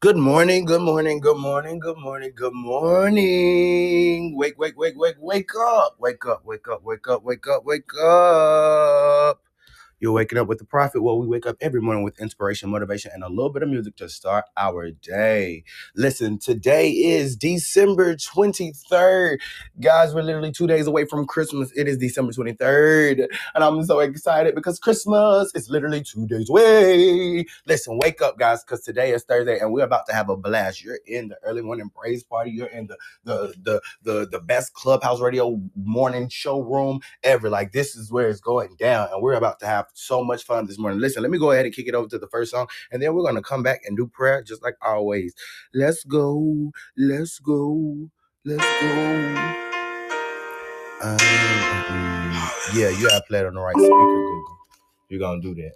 Good morning, good morning, good morning, good morning, good morning. Wake, wake, wake, wake, wake up. Wake up, wake up, wake up, wake up, wake up. You're waking up with the prophet. Well, we wake up every morning with inspiration, motivation, and a little bit of music to start our day. Listen, today is December 23rd. Guys, we're literally two days away from Christmas. It is December 23rd. And I'm so excited because Christmas is literally two days away. Listen, wake up, guys, because today is Thursday and we're about to have a blast. You're in the early morning praise party. You're in the the the the, the best clubhouse radio morning showroom ever. Like this is where it's going down, and we're about to have so much fun this morning. Listen, let me go ahead and kick it over to the first song, and then we're gonna come back and do prayer just like always. Let's go, let's go, let's go. Um, mm, yeah, you have played on the right speaker, Google. You're gonna do that.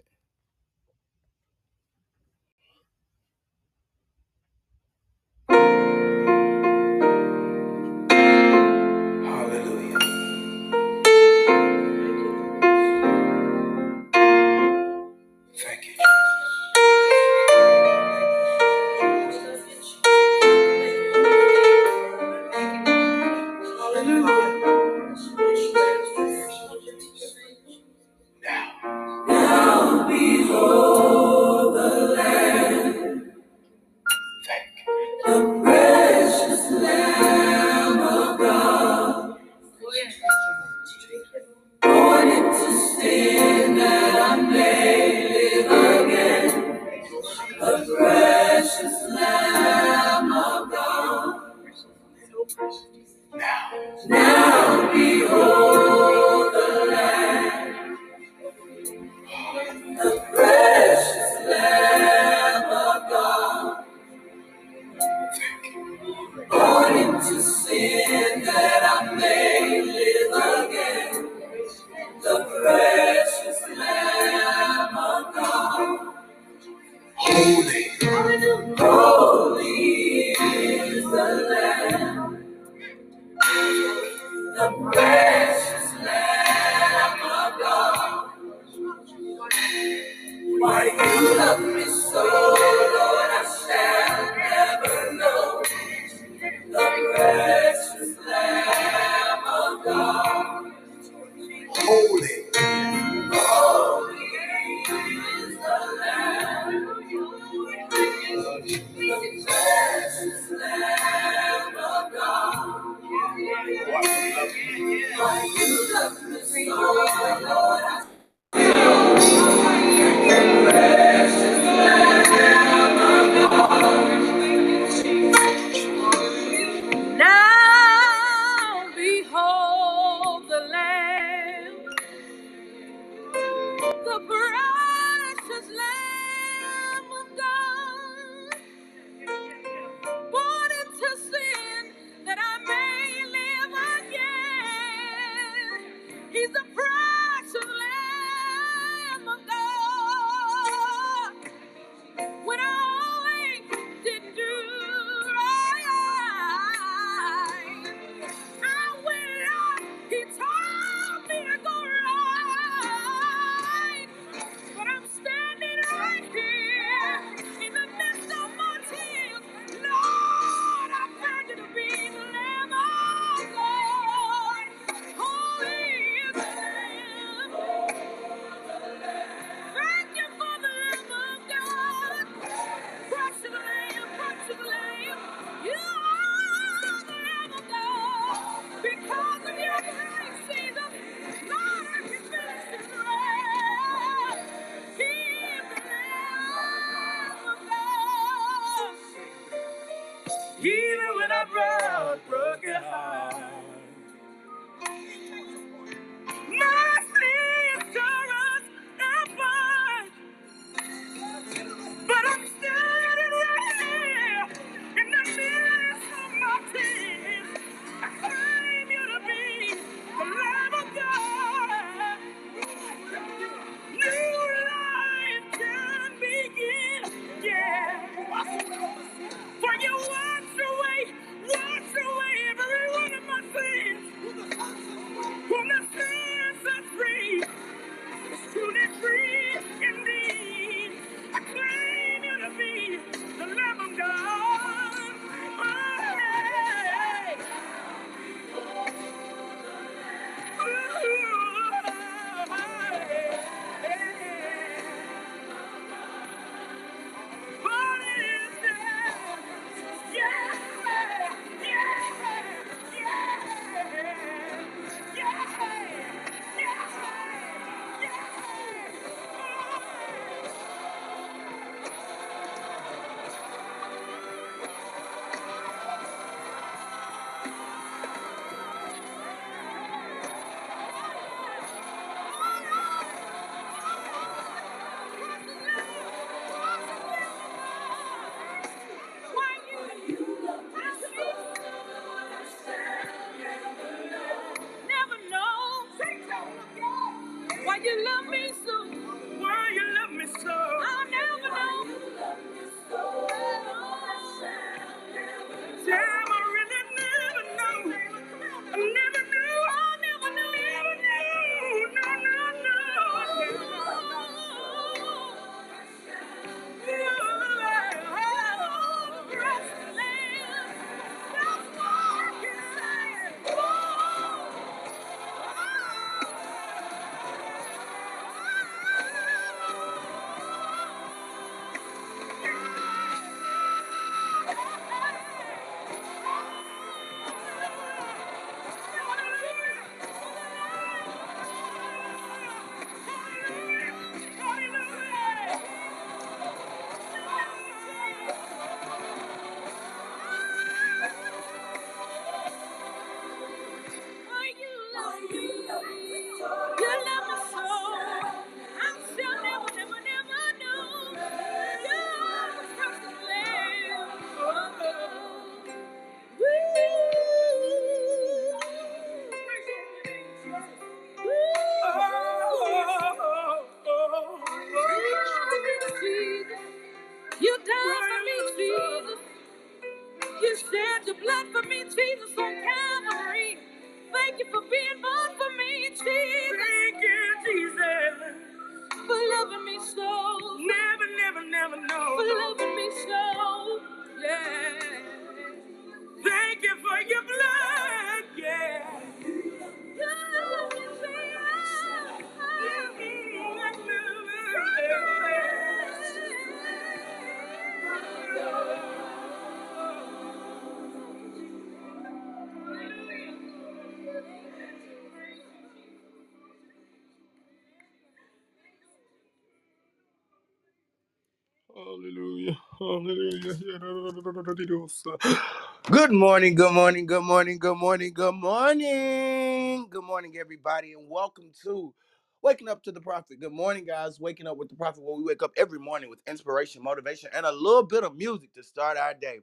Good morning, good morning, good morning, good morning, good morning. Good morning, everybody, and welcome to Waking Up to the Prophet. Good morning, guys. Waking Up with the Prophet, where we wake up every morning with inspiration, motivation, and a little bit of music to start our day.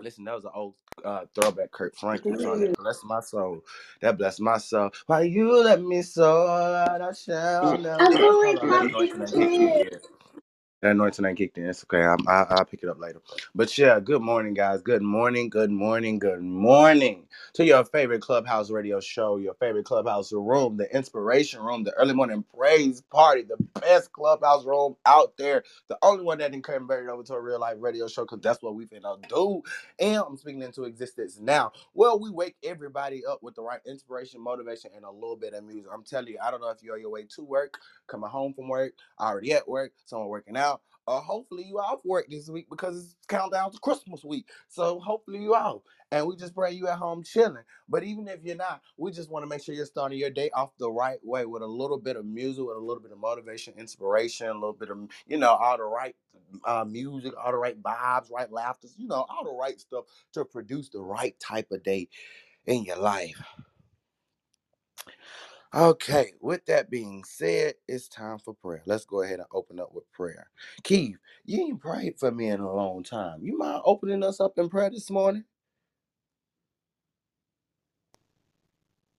Listen, that was an old uh, throwback Kirk Franklin song. That bless my soul. That bless my soul. Why you let me so I shall never. I'm going Hold on, that anointing ain't kicked in. It's okay. I'm, I, I'll pick it up later. But yeah, good morning, guys. Good morning. Good morning. Good morning to your favorite clubhouse radio show, your favorite clubhouse room, the inspiration room, the early morning praise party, the best clubhouse room out there. The only one that didn't convert over to a real life radio show because that's what we finna do. And I'm speaking into existence now. Well, we wake everybody up with the right inspiration, motivation, and a little bit of music. I'm telling you, I don't know if you're on your way to work, coming home from work already at work, someone working out, or hopefully you off work this week because it's countdown to Christmas week. So hopefully you off. And we just pray you at home chilling. But even if you're not, we just want to make sure you're starting your day off the right way with a little bit of music, with a little bit of motivation, inspiration, a little bit of, you know, all the right uh, music, all the right vibes, right laughter, you know, all the right stuff to produce the right type of day in your life. Okay, with that being said, it's time for prayer. Let's go ahead and open up with prayer. Keith, you ain't prayed for me in a long time. You mind opening us up in prayer this morning?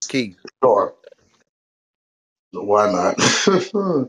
Keith. Sure. Why not?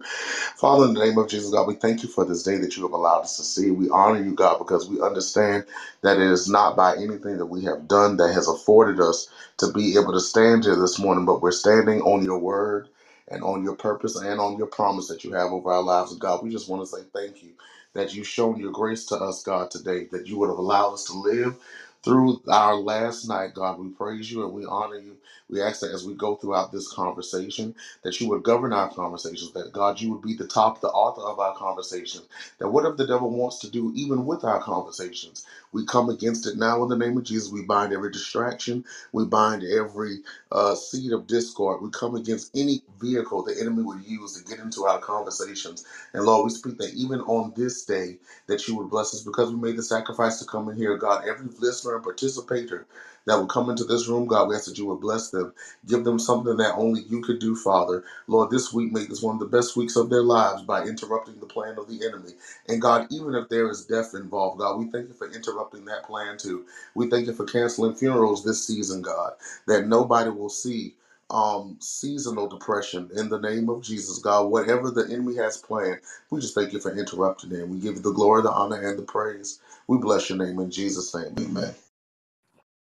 Father, in the name of Jesus, God, we thank you for this day that you have allowed us to see. We honor you, God, because we understand that it is not by anything that we have done that has afforded us to be able to stand here this morning, but we're standing on your word and on your purpose and on your promise that you have over our lives. God, we just want to say thank you that you've shown your grace to us, God, today, that you would have allowed us to live through our last night, God. We praise you and we honor you. We ask that as we go throughout this conversation, that you would govern our conversations, that God, you would be the top, the author of our conversations, that whatever the devil wants to do, even with our conversations, we come against it now in the name of Jesus. We bind every distraction, we bind every uh, seed of discord, we come against any vehicle the enemy would use to get into our conversations. And Lord, we speak that even on this day, that you would bless us because we made the sacrifice to come in here, God. Every listener participator that will come into this room, God, we ask that you would bless them Give them something that only you could do, Father. Lord, this week make this one of the best weeks of their lives by interrupting the plan of the enemy. And God, even if there is death involved, God, we thank you for interrupting that plan too. We thank you for canceling funerals this season, God, that nobody will see um seasonal depression in the name of Jesus, God. Whatever the enemy has planned, we just thank you for interrupting it. We give you the glory, the honor, and the praise. We bless your name in Jesus' name. Amen.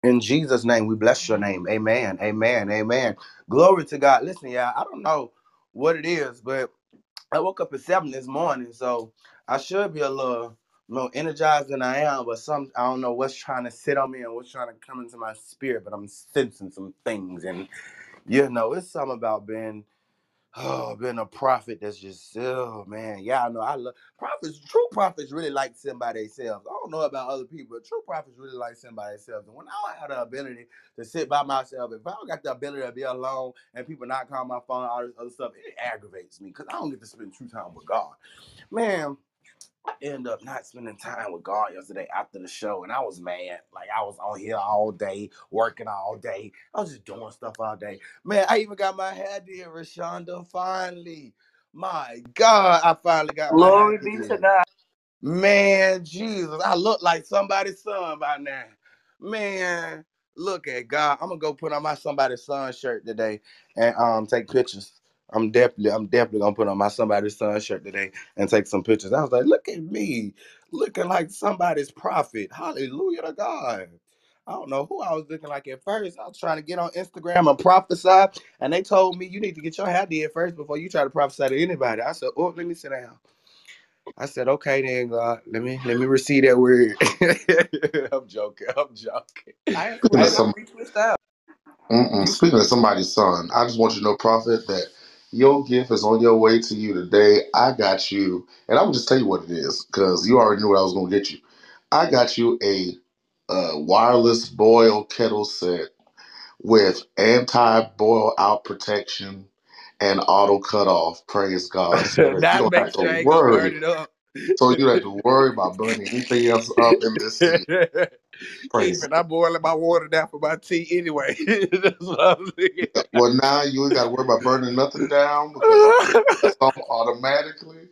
In Jesus' name, we bless your name. Amen. Amen. Amen. Glory to God. Listen, yeah, I don't know what it is, but I woke up at seven this morning, so I should be a little more energized than I am, but some I don't know what's trying to sit on me and what's trying to come into my spirit, but I'm sensing some things. And you know, it's something about being Oh, being a prophet that's just oh man, yeah, I know I love prophets. True prophets really like by themselves. I don't know about other people, but true prophets really like by themselves. And when I have the ability to sit by myself, if I don't got the ability to be alone and people not call my phone, all this other stuff, it aggravates me because I don't get to spend true time with God. Man, end up not spending time with God yesterday after the show, and I was mad. Like I was on here all day, working all day. I was just doing stuff all day. Man, I even got my hair did, Rashonda. Finally, my God, I finally got my hair Glory be to. God. Man, Jesus, I look like somebody's son by now. Man, look at God. I'm gonna go put on my somebody's son shirt today and um take pictures. I'm definitely, I'm definitely gonna put on my somebody's son shirt today and take some pictures. I was like, look at me, looking like somebody's prophet. Hallelujah to God. I don't know who I was looking like at first. I was trying to get on Instagram and prophesy, and they told me you need to get your hair did first before you try to prophesy to anybody. I said, "Oh, let me sit down." I said, "Okay, then God, let me let me receive that word." I'm joking. I'm joking. I ain't, Speaking I of ain't some, gonna out. mm-mm, speaking of somebody's son, I just want you to know, Prophet, that your gift is on your way to you today. I got you, and I'm gonna just tell you what it is because you already knew what I was gonna get you. I got you a, uh wireless boil kettle set with anti-boil out protection and auto cut off. Praise God, so that you now don't make have to sure I ain't gonna burn worry. it up. So you don't have to worry about burning anything else up in this season. Keith Praise and I'm boiling my water down for my tea anyway. That's what I'm thinking. Well, now you ain't got to worry about burning nothing down because it's off automatically,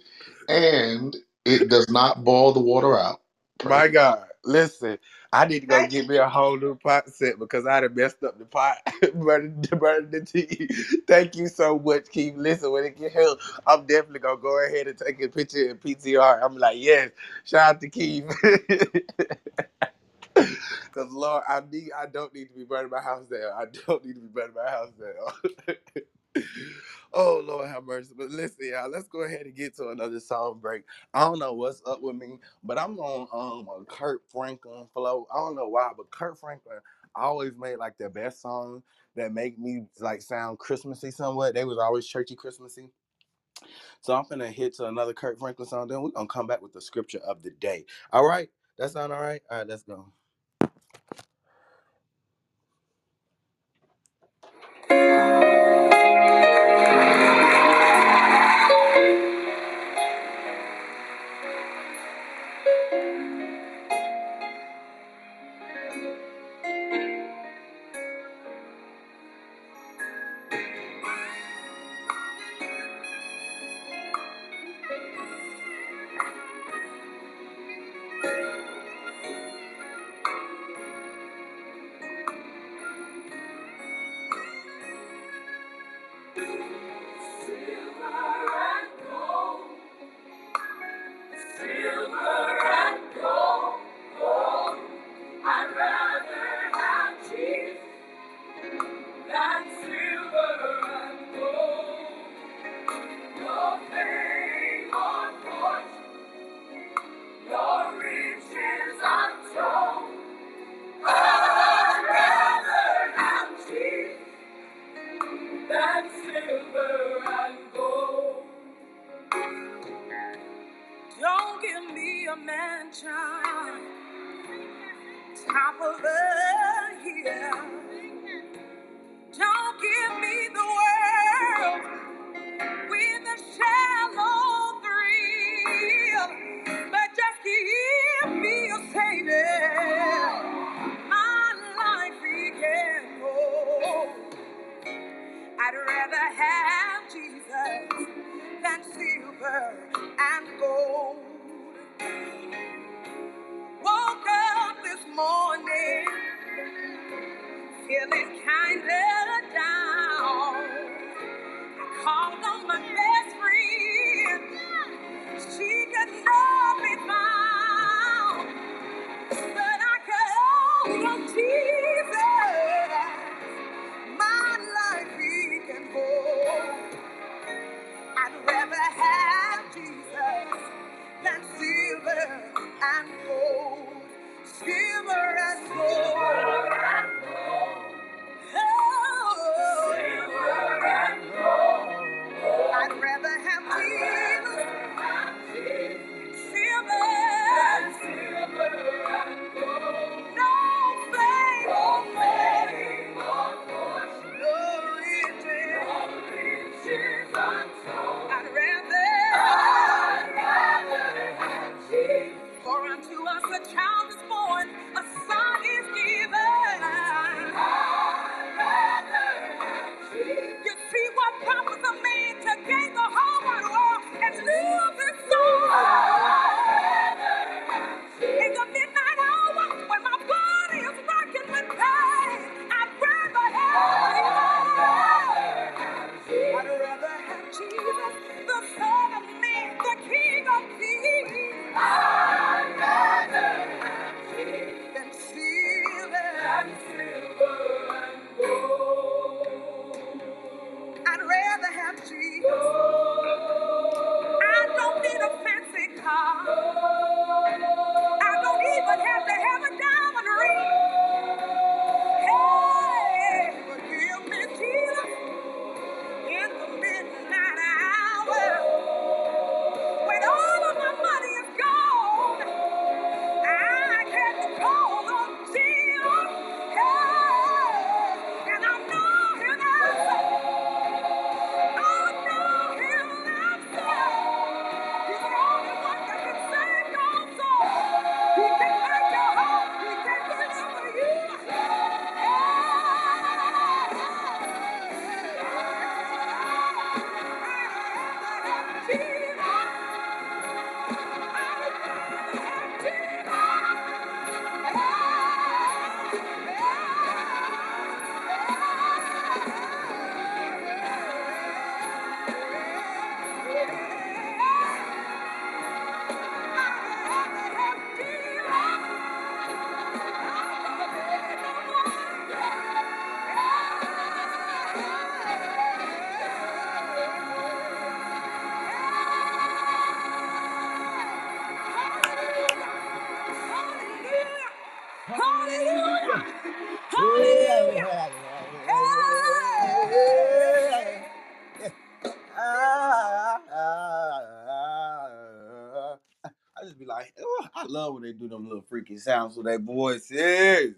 and it does not boil the water out. Praise. My God, listen, I need to go get me a whole new pot set because I done messed up the pot, burning, burning the tea. Thank you so much, Keith. Listen, when it get help, I'm definitely gonna go ahead and take a picture in PTR. I'm like, yes, shout out to Keith. Cause Lord, I need I don't need to be burning my house down. I don't need to be burning my house down. oh Lord have mercy. But listen, y'all, let's go ahead and get to another song break. I don't know what's up with me, but I'm on um a Kirk Franklin flow. I don't know why, but Kirk Franklin always made like the best song that make me like sound Christmassy somewhat. They was always churchy Christmassy. So I'm gonna hit to another Kirk Franklin song. Then we're gonna come back with the scripture of the day. All right, that sound all right? All right, let's go. I'd they do them little freaky sounds with their voices.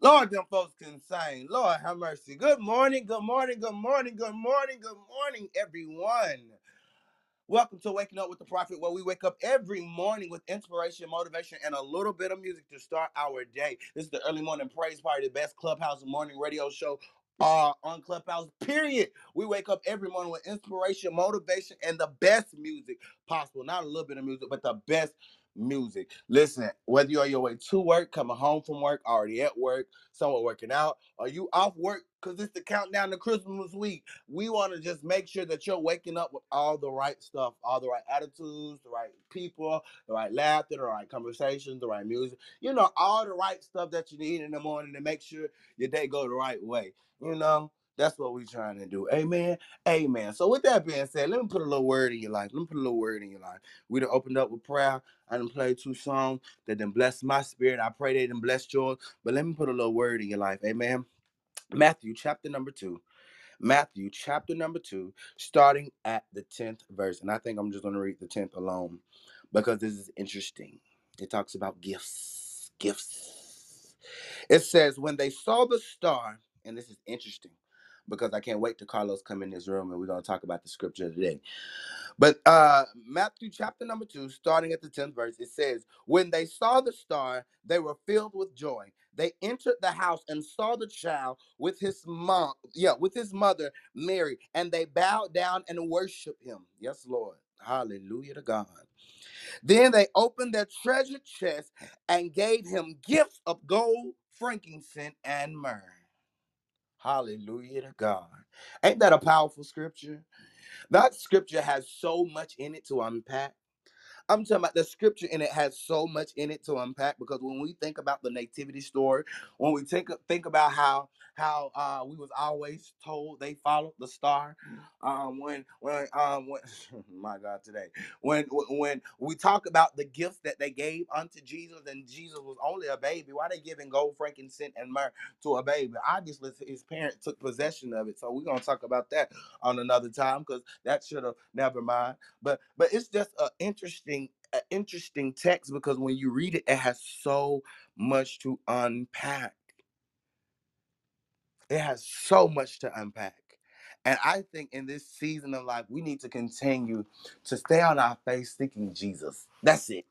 Lord, them folks can sing. Lord, have mercy. Good morning, good morning, good morning, good morning, good morning, everyone. Welcome to Waking Up with the Prophet, where we wake up every morning with inspiration, motivation, and a little bit of music to start our day. This is the early morning praise party, the best clubhouse morning radio show uh, on Clubhouse, period. We wake up every morning with inspiration, motivation, and the best music possible. Not a little bit of music, but the best music. Listen, whether you're on your way to work, coming home from work, already at work, somewhere working out, or you off work because it's the countdown to Christmas week, we want to just make sure that you're waking up with all the right stuff, all the right attitudes, the right people, the right laughter, the right conversations, the right music, you know, all the right stuff that you need in the morning to make sure your day go the right way. You know, that's what we're trying to do. Amen. Amen. So with that being said, let me put a little word in your life. Let me put a little word in your life. We done opened up with prayer. I done played two songs that done blessed my spirit. I pray they done blessed yours. But let me put a little word in your life. Amen. Matthew chapter number two. Matthew chapter number two, starting at the 10th verse. And I think I'm just going to read the 10th alone because this is interesting. It talks about gifts. Gifts. It says, when they saw the star, and this is interesting because I can't wait to Carlos come in this room and we're going to talk about the scripture today. But uh Matthew chapter number two, starting at the 10th verse, it says, When they saw the star, they were filled with joy. They entered the house and saw the child with his mom, yeah, with his mother Mary, and they bowed down and worshiped him. Yes, Lord. Hallelujah to God. Then they opened their treasure chest and gave him gifts of gold, frankincense, and myrrh. Hallelujah to God. Ain't that a powerful scripture? That scripture has so much in it to unpack. I'm talking about the scripture and it has so much in it to unpack because when we think about the nativity story, when we think think about how how uh, we was always told they followed the star, um, when when um when my God today when when we talk about the gifts that they gave unto Jesus and Jesus was only a baby, why they giving gold, frankincense, and myrrh to a baby? Obviously, his parents took possession of it, so we're gonna talk about that on another time because that should have never mind. But but it's just an interesting an interesting text because when you read it, it has so much to unpack. It has so much to unpack. And I think in this season of life, we need to continue to stay on our face seeking Jesus. That's it.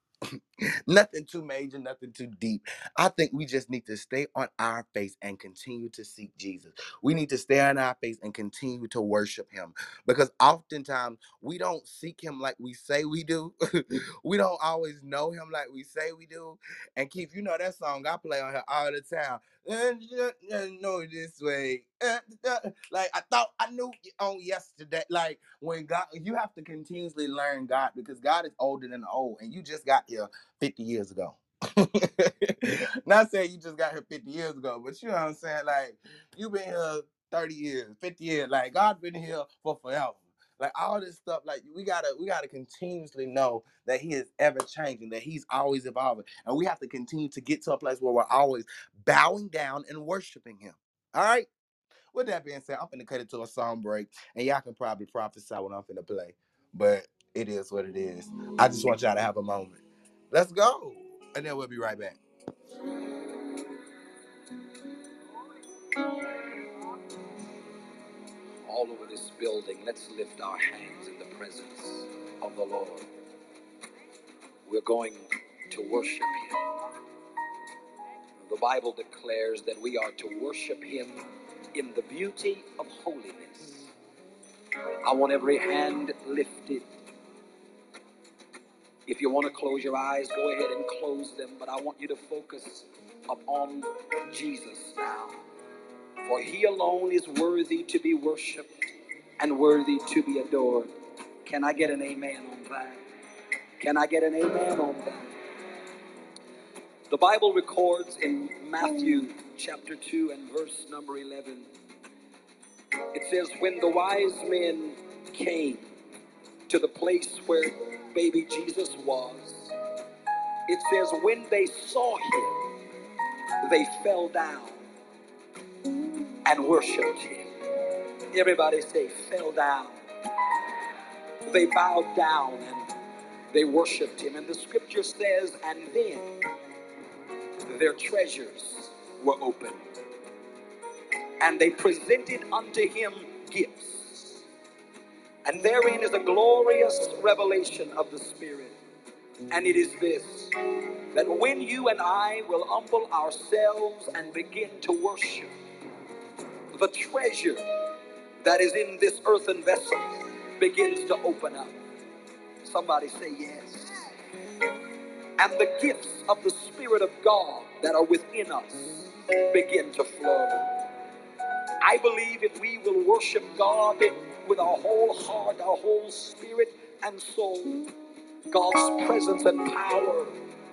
nothing too major, nothing too deep. I think we just need to stay on our face and continue to seek Jesus. We need to stay on our face and continue to worship him because oftentimes we don't seek him like we say we do. we don't always know him like we say we do. And Keith, you know that song I play on here all the time. Know this way. Uh, like I thought I knew you on yesterday. Like when God, you have to continuously learn God because God is older than old, and you just got here 50 years ago. Not saying you just got here 50 years ago, but you know what I'm saying? Like you've been here 30 years, 50 years. Like God's been here for forever. Like all this stuff, like we gotta we gotta continuously know that He is ever changing, that He's always evolving, and we have to continue to get to a place where we're always bowing down and worshiping Him. All right. With that being said, I'm gonna cut it to a song break, and y'all can probably prophesy what I'm finna play, but it is what it is. I just want y'all to have a moment. Let's go, and then we'll be right back. All over this building, let's lift our hands in the presence of the Lord. We're going to worship Him. The Bible declares that we are to worship Him in the beauty of holiness. I want every hand lifted. If you want to close your eyes, go ahead and close them, but I want you to focus upon Jesus now. For He alone is worthy to be worshiped and worthy to be adored. Can I get an amen on that? Can I get an amen on that? The Bible records in Matthew chapter 2 and verse number 11. It says, When the wise men came to the place where baby Jesus was, it says, When they saw him, they fell down and worshiped him. Everybody say, fell down. They bowed down and They worshiped him. And the scripture says, and then their treasures were opened, and they presented unto him gifts. And therein is a glorious revelation of the Spirit. And it is this that when you and I will humble ourselves and begin to worship, the treasure that is in this earthen vessel begins to open up. Somebody say yes. And the gifts of the Spirit of God that are within us begin to flow. I believe if we will worship God with our whole heart, our whole spirit and soul, God's presence and power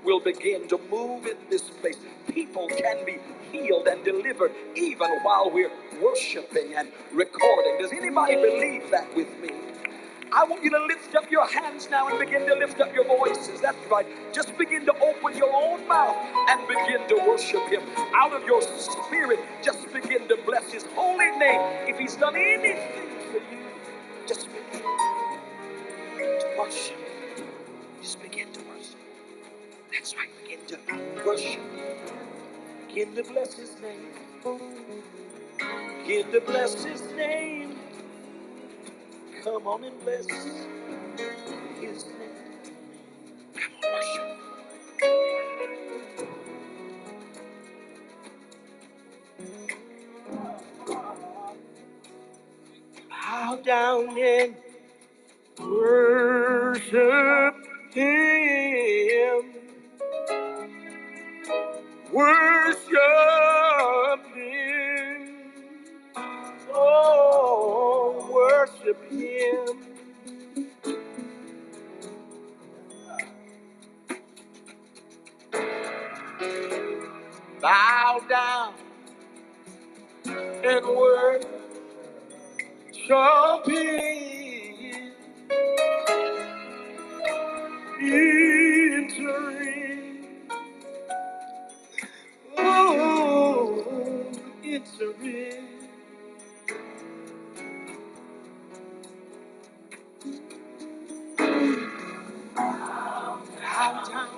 will begin to move in this place. People can be healed and delivered even while we're worshiping and recording. Does anybody believe that with me? I want you to lift up your hands now and begin to lift up your voices. That's right. Just begin to open your own mouth and begin to worship Him. Out of your spirit, just begin to bless His holy name. If He's done anything for you, worship. Just begin to worship. That's right. Begin to worship. Begin to bless His name. Begin to bless His name. Come on and bless His name. Come on, worship. Bow down and worship Him. Worship Him. Oh, worship Him. Bow down and worship Him. Entering. Oh, entering. Bow down.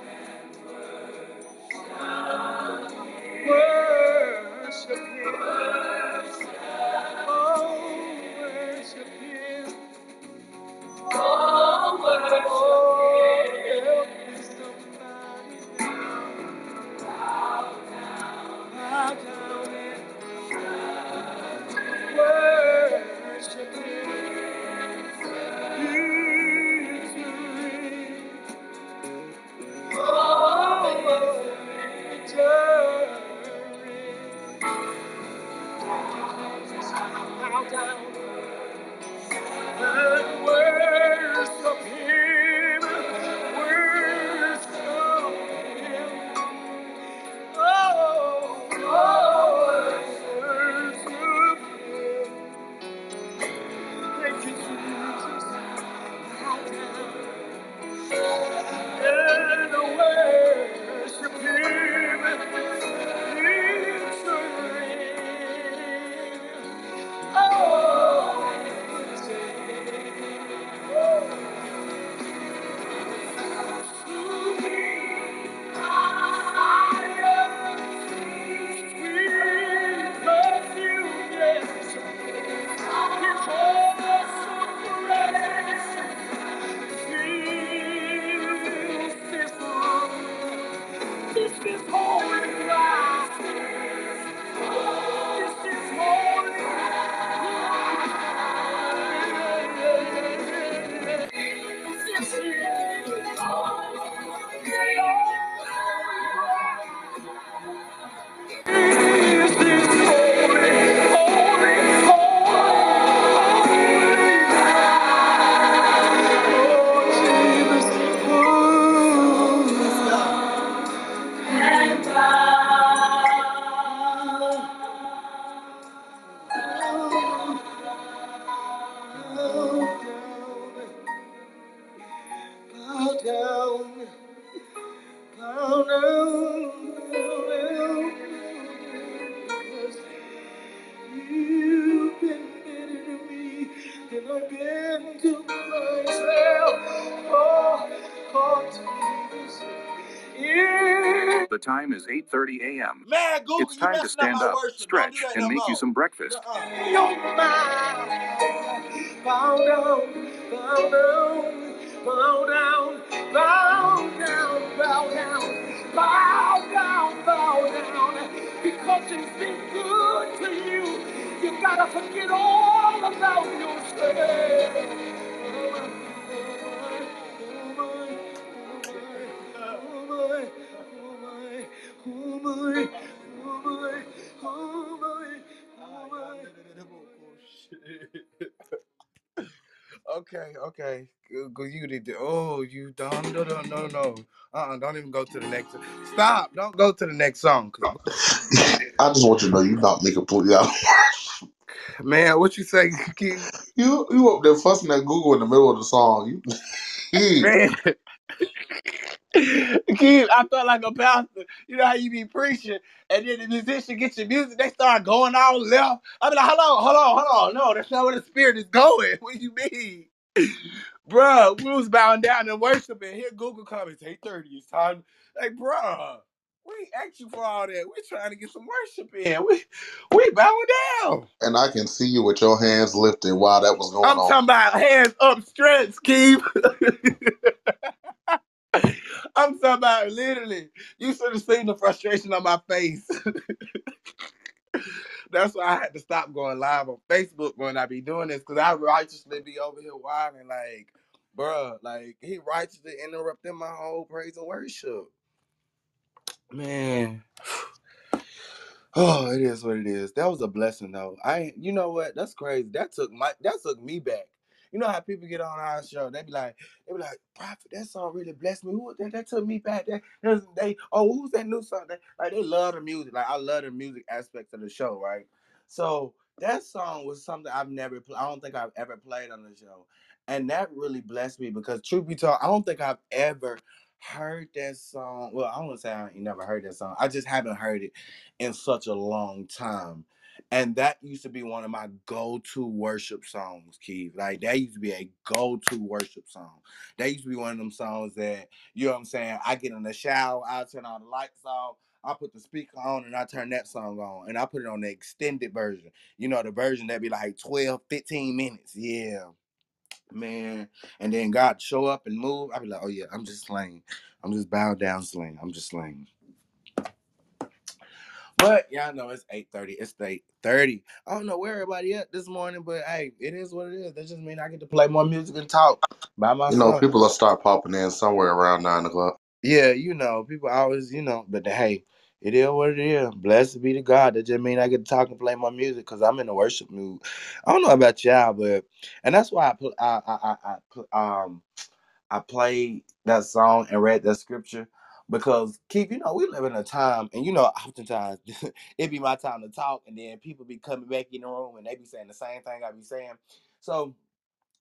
Time is 8:30 a.m. Man, Google, It's time to stand up, worship. Stretch, and make you some breakfast. Nuh-uh. Don't mind. Bow down, bow down, bow down, bow down, bow down, bow down, bow down. Because it's been good to you. You gotta forget all about yourself. Okay, okay. Go, you did. the- Oh, you don't. No, no, no, no. Uh, uh don't even go to the next. Stop. Don't go to the next song. 'cause, I just want you to know you knocked me completely out. man, what you say, Keith? You you up there fussing at Google in the middle of the song. You, Man, Keith, I felt like a pastor. You know how you be preaching, and then the musician gets your music, they start going all left. I be like, hold on, hold on, hold on. No, that's not where the spirit is going. What do you mean? Bruh, we was bowing down and worshiping. Here Google comments, 830, it's time. Like, bruh, we ain't asked you for all that. We're trying to get some worship in. We we bowing down. and I can see you with your hands lifted while that was going on. I'm on. talking about hands up stretched, Keith. I'm talking about literally. You should have seen the frustration on my face. That's why I had to stop going live on Facebook when I be doing this, because I righteously be over here whining like, bruh, like he righteously interrupting my whole praise and worship. Man. Oh, it is what it is. That was a blessing though. I you know what? That's crazy. That took my that took me back. You know how people get on our show, they be like, they be like, Prophet, that song really blessed me. Who that? That took me back. That, that they oh, who's that new song? Like they love the music. Like I love the music aspect of the show, right? So that song was something I've never. I don't think I've ever played on the show. And that really blessed me because truth be told, I don't think I've ever heard that song. Well, I don't say I never heard that song. I just haven't heard it in such a long time. And that used to be one of my go-to worship songs, Keith. Like that used to be a go-to worship song. That used to be one of them songs that, you know what I'm saying? I get in the shower, I turn all the lights off, I put the speaker on and I turn that song on. And I put it on the extended version. You know, the version that be like 12, 15 minutes. Yeah. Man. And then God show up and move. I be like, oh yeah, I'm just slaying. I'm just bowed down slaying. I'm just slaying. But y'all know it's 8:30. It's 8:30. I don't know where everybody at this morning, but hey, it is what it is. That just mean I get to play more music and talk by myself. You know, people will start popping in somewhere around nine o'clock. Yeah, you know, people always, you know, but hey, it is what it is. Blessed be to God. That just mean I get to talk and play my music because I'm in a worship mood. I don't know about y'all, but and that's why I put I I I, I um I played that song and read that scripture because Keith, you know, we live in a time, and you know, oftentimes it be my time to talk, and then people be coming back in the room and they be saying the same thing I be saying. So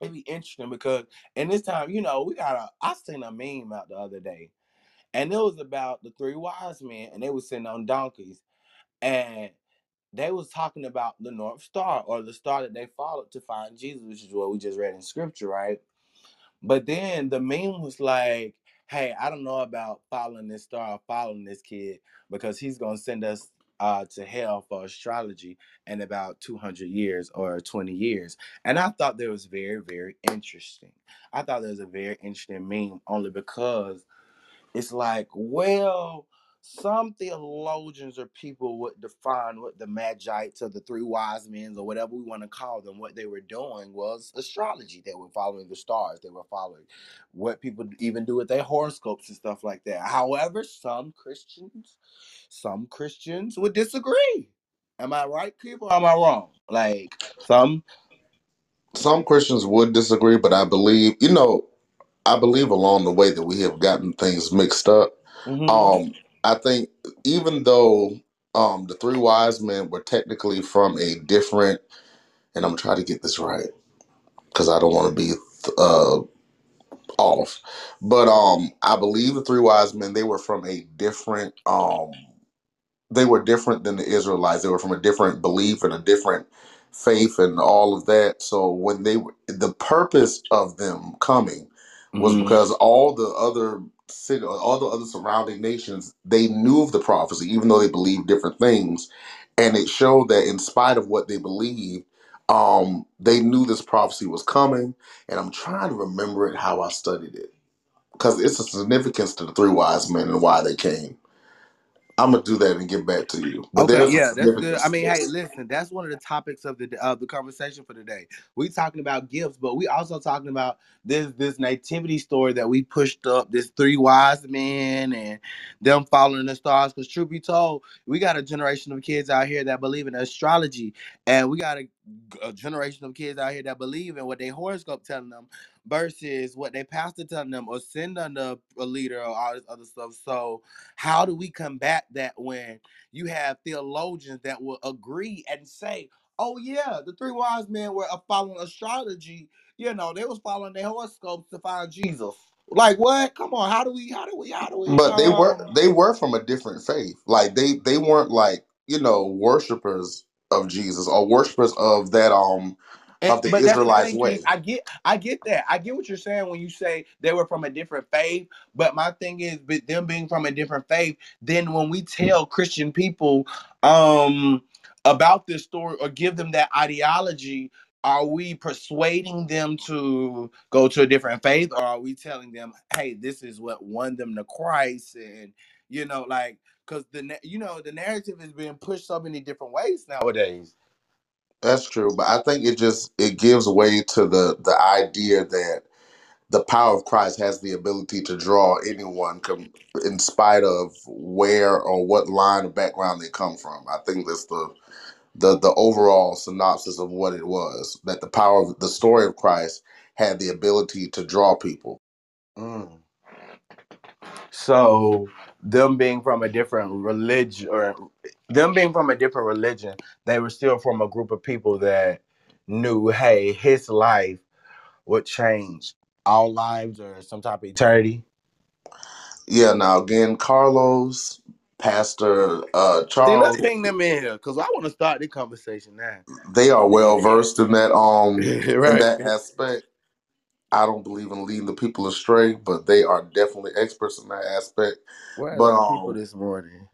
it be interesting because in this time, you know, we got a I seen a meme out the other day, and it was about the three wise men, and they was sitting on donkeys, and they was talking about the North Star or the star that they followed to find Jesus, which is what we just read in scripture, right? But then the meme was like, hey, I don't know about following this star or following this kid because he's gonna send us uh, to hell for astrology in about 200 years or 20 years. And I thought that was very, very interesting. I thought that was a very interesting meme only because it's like, well, some theologians or people would define what the Magites or the three wise men or whatever we want to call them, what they were doing was astrology. They were following the stars. They were following what people even do with their horoscopes and stuff like that. However, some Christians, some Christians would disagree. Am I right, people? Am I wrong? Like some Some Christians would disagree, but I believe, you know, I believe along the way that we have gotten things mixed up. mhm. Um, I think even though um the three wise men were technically from a different, and I'm trying to get this right because I don't want to be uh off, but um I believe the three wise men they were from a different um they were different than the Israelites. They were from a different belief and a different faith and all of that. So when they were the purpose of them coming was Mhm. because all the other city, all the other surrounding nations, they knew of the prophecy, even though they believed different things, and it showed that in spite of what they believed, um, they knew this prophecy was coming. And I'm trying to remember it how I studied it because it's a significance to the three wise men and why they came. I'm gonna do that and get back to you. But Okay, yeah, that's good. I mean, hey, listen, that's one of the topics of the of the conversation for today. We talking about gifts, but we also talking about this this nativity story that we pushed up. This three wise men and them following the stars. Because truth be told, we got a generation of kids out here that believe in astrology, and we got a, generation of kids out here that believe in what their horoscope telling them versus what their pastor telling them or send under a leader or all this other stuff. So how do we combat that when you have theologians that will agree and say, "Oh yeah, the three wise men were uh, following astrology. You know, they was following their horoscopes to find Jesus." Like what? Come on, how do we? How do we? How do we? But they were they were from a different faith. Like they they weren't like you know worshipers of Jesus or worshipers of that um and, of the but that's the Israelites way. I get, I get that. I get what you're saying when you say they were from a different faith. But my thing is, with them being from a different faith, then when we tell Christian people, um, about this story or give them that ideology, are we persuading them to go to a different faith, or are we telling them, hey, this is what won them to Christ, and you know, like, because the you know the narrative is being pushed so many different ways nowadays. That's true, but I think it just it gives way to the the idea that the power of Christ has the ability to draw anyone, com- in spite of where or what line of background they come from. I think that's the the the overall synopsis of what it was. That the power of the story of Christ had the ability to draw people. Mm. So them being from a different religion or them being from a different religion, they were still from a group of people that knew, hey, his life would change our lives or some type of eternity. Yeah. Now again, Carlos, Pastor uh, See, let's Charles, ping them in here because I want to start the conversation now. they are well versed in that um in right. that aspect. I don't believe in leading the people astray, but they are definitely experts in that aspect. Where are But the people um, this morning?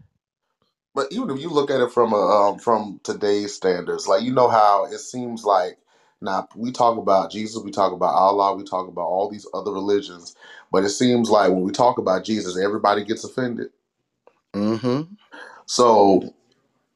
but even if you look at it from a um, from today's standards, like you know how it seems like now we talk about Jesus, we talk about Allah, we talk about all these other religions, but it seems like when we talk about Jesus, everybody gets offended. Mm-hmm. So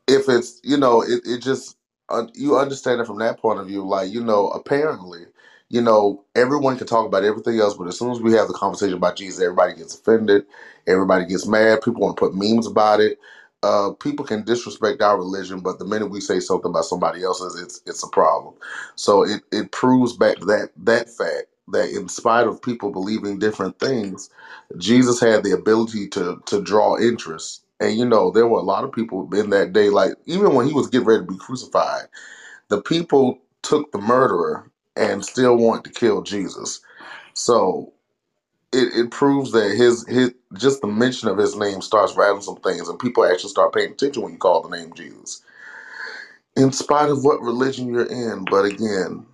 if it's you know it, it just uh, you understand it from that point of view like you know apparently you know everyone can talk about everything else but as soon as we have the conversation about jesus everybody gets offended everybody gets mad people want to put memes about it uh, people can disrespect our religion but the minute we say something about somebody else's it's it's a problem so it, it proves back that that fact that in spite of people believing different things Jesus had the ability to to draw interest. And you know, there were a lot of people in that day, like even when he was getting ready to be crucified, the people took the murderer and still want to kill Jesus. So it, it proves that his his just the mention of his name starts rattling some things and people actually start paying attention when you call the name Jesus. In spite of what religion you're in, but again,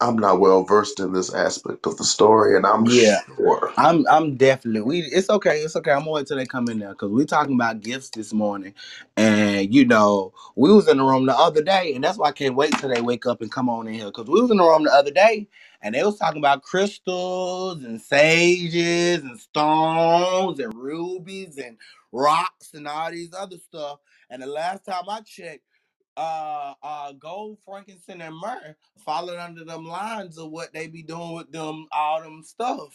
I'm not well versed in this aspect of the story, and I'm Yeah. sure I'm I'm definitely we it's okay, it's okay. I'm gonna wait till they come in there because we're talking about gifts this morning. And you know, we was in the room the other day, and that's why I can't wait till they wake up and come on in here. Cause we was in the room the other day and they was talking about crystals and sages and stones and rubies and rocks and all these other stuff. And the last time I checked, uh uh gold, frankincense, and myrrh followed under them lines of what they be doing with them all them stuff.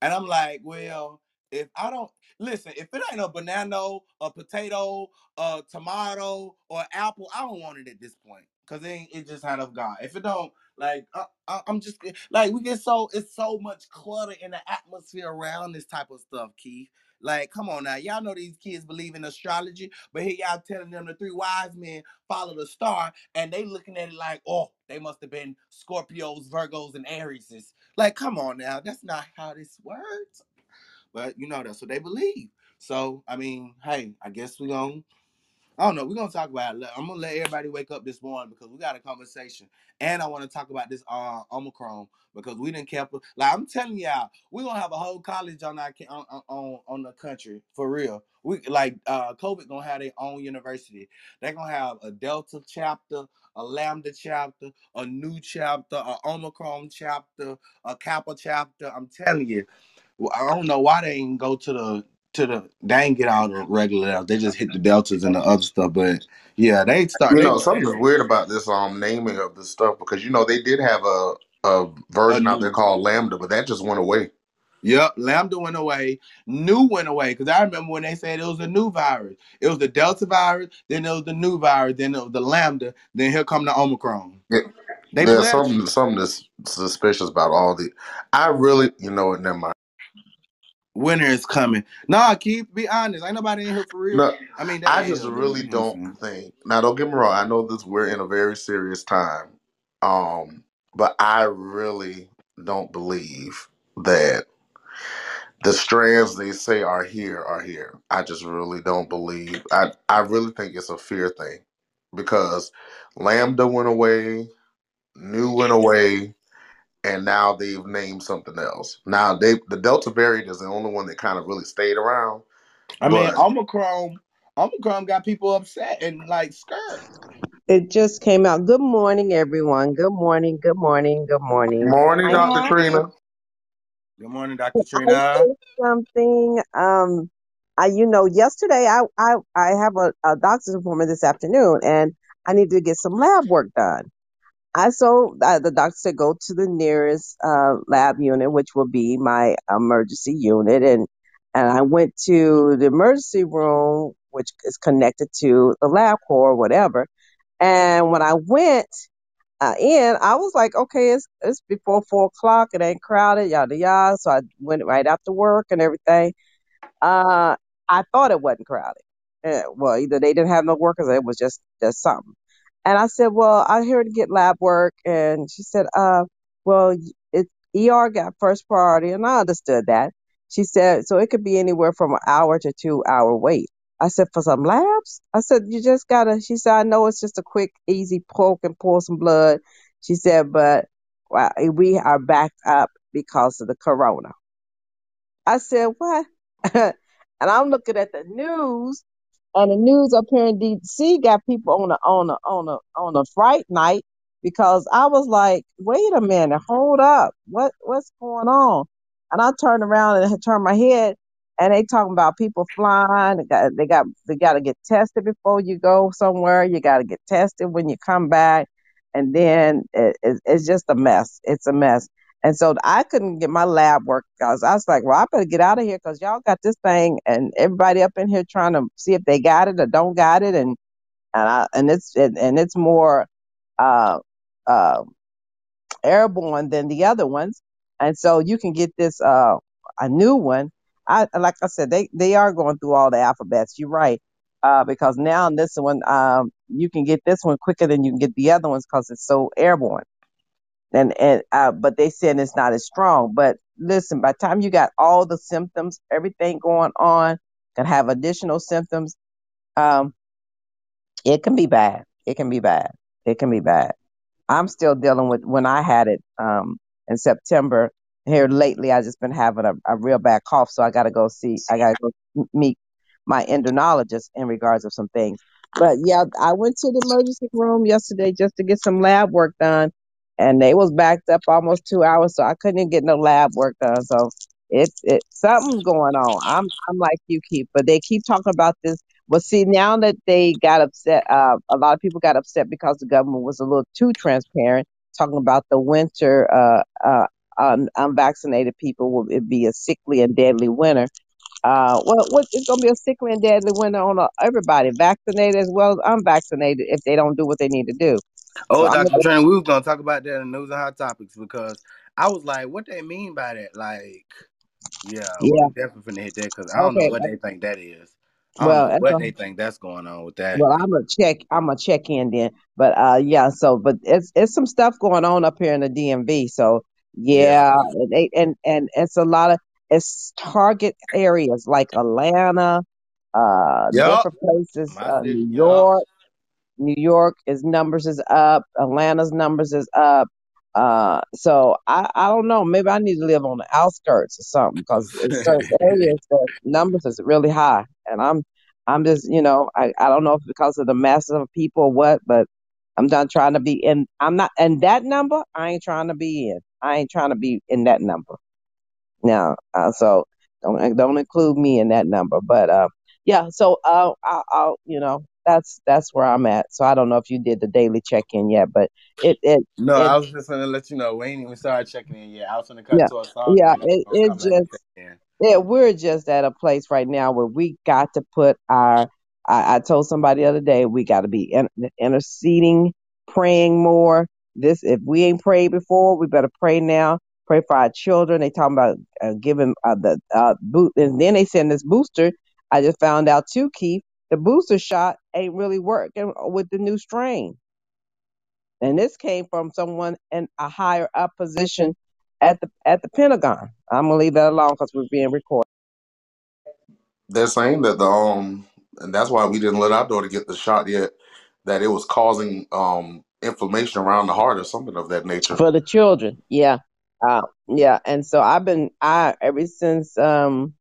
And I'm like, well, if I don't listen, if it ain't a banana, a potato, a tomato, or apple, I don't want it at this point. Cause it it just out of God. If it don't, like I, I, I'm just like we get so it's so much clutter in the atmosphere around this type of stuff, Keith. Like, come on now, y'all know these kids believe in astrology, but here y'all telling them the three wise men follow the star, and they looking at it like, oh, they must have been Scorpios, Virgos, and Arieses. Like, come on now, that's not how this works. But you know, that's what they believe. So, I mean, hey, I guess we gonna I don't know. We're gonna talk about it. I'm gonna let everybody wake up this morning because we got a conversation, and I want to talk about this uh Omicron because we didn't kept like I'm telling y'all, we're gonna have a whole college on our on on on the country for real. We like uh COVID gonna have their own university. They're gonna have a Delta chapter, a Lambda chapter, a Mu chapter, a Omicron chapter, a Kappa chapter. I'm telling you, I don't know why they didn't go to the to the they ain't get all the regular out. They just hit the deltas and the other stuff. But yeah, they start You know, something's weird about this um naming of this stuff because you know they did have a a a version out there called Lambda, but that just went away. Yep, Lambda went away. Mu went away because I remember when they said it was a new virus. It was the Delta virus, then it was the Mu virus, then it was the Lambda, then here come the Omicron. Yeah, They there's something something that's suspicious about all the. I really, you know what? Never mind. Winter is coming. Nah, keep be honest. Ain't nobody in here for real. No, I mean, I just really you don't think. Now, don't get me wrong. I know this. We're in a very serious time, um, but I really don't believe that the strands they say are here are here. I just really don't believe. I I really think it's a fear thing because Lambda went away, Mu went away, and now they've named something else. Now they the Delta variant is the only one that kind of really stayed around. I mean, But Omicron, Omicron got people upset and like scared. It just came out. Good morning, everyone. Good morning. Good morning. Good morning. morning, Dr. morning. Trina. Good morning, Dr. I Trina. something. Um, I you know yesterday I I I have a, a doctor's appointment this afternoon, and I need to get some lab work done. I so uh, the doctor said go to the nearest uh, lab unit, which will be my emergency unit, and and I went to the emergency room, which is connected to the LabCorp or whatever. And when I went uh, in, I was like, okay, it's it's before four o'clock. It ain't crowded, yada yada. So I went right after work and everything. Uh, I thought it wasn't crowded. Uh, well, either they didn't have no workers, or it was just just something. And I said, well, I'm here to get lab work, and she said, uh, well, it ER got first priority, and I understood that. She said, so it could be anywhere from an hour to two hour wait. I said, for some labs? I said, you just gotta. She said, I know it's just a quick, easy poke and pull some blood. She said, but well, we are backed up because of the corona. I said, what? and I'm looking at the news, and the news up here in DC got people on a on a on a on a fright night because I was like, wait a minute, hold up, what what's going on? And I turned around and turned my head, and they talking about people flying. They got they got they got to get tested before you go somewhere. You got to get tested when you come back, and then it, it, it's just a mess. It's a mess. And so I couldn't get my lab work because I was like, well, I better get out of here because y'all got this thing and everybody up in here trying to see if they got it or don't got it. And, and I, and it's, and, and it's more, uh, uh, airborne than the other ones. And so you can get this, uh, a new one. I, like I said, they, they are going through all the alphabets. You're right. Uh, because now this one, um, you can get this one quicker than you can get the other ones because it's so airborne and and uh, but they said it's not as strong. But listen, by the time you got all the symptoms, everything going on, can have additional symptoms. Um, it can be bad. It can be bad. It can be bad. I'm still dealing with when I had it um in September. Here lately, I just been having a, a real bad cough, so I got to go see. I got to go meet my endocrinologist in regards of some things. But yeah, I went to the emergency room yesterday just to get some lab work done, and they was backed up almost two hours, so I couldn't even get no lab work done. So it's it something's going on. I'm I'm like you, keep, but they keep talking about this well, see, now that they got upset, uh, a lot of people got upset because the government was a little too transparent, talking about the winter, uh, uh, un- unvaccinated people will it be a sickly and deadly winter. Uh, well, what, it's going to be a sickly and deadly winter on uh, everybody, vaccinated as well as unvaccinated, if they don't do what they need to do. So Oh, I'm, Dr. Train, we was gonna talk about that in news and hot topics because I was like, what they mean by that? Like, yeah, yeah, definitely finna hit that because I don't know what they think that is. I don't Well, know what a they think that's going on with that. Well, I'm gonna check. I'm gonna check in then. But uh, yeah. So, but it's it's some stuff going on up here in the DMV. So Yeah. yeah, and they, and, and it's a lot of it's target areas like Atlanta. uh, Yep. different places. Uh. New. York, New York, his numbers is up. Atlanta's numbers is up. Uh, so I, I don't know. Maybe I need to live on the outskirts or something because in certain areas the numbers is really high, and I'm I'm just you know I, I don't know if because of the masses of people or what, but I'm not trying to be in. I'm not in that number. I ain't trying to be in. I ain't trying to be in that number. Now, uh, so don't don't include me in that number. But uh, yeah, so uh, I'll, I'll you know that's that's where I'm at. So I don't know if you did the daily check in yet, but it it No, it I was just gonna let you know we ain't even started checking in yet. I was gonna cut yeah to a song yeah it it come back and check just yeah we're just at a place right now where we got to put our. I, I told somebody the other day we got to be in, interceding, praying more. This if we ain't prayed before, we better pray now pray for our children. They talking about uh, giving uh, the uh, boot, and then they send this booster. I just found out too, Keith, the booster shot ain't really working with the new strain, and this came from someone in a higher up position at the at the Pentagon. I'm gonna leave that alone because we're being recorded. They're saying that the um, and that's why we didn't let our daughter get the shot yet. That it was causing um inflammation around the heart or something of that nature. for the children. Yeah, uh, yeah, and so I've been I ever since um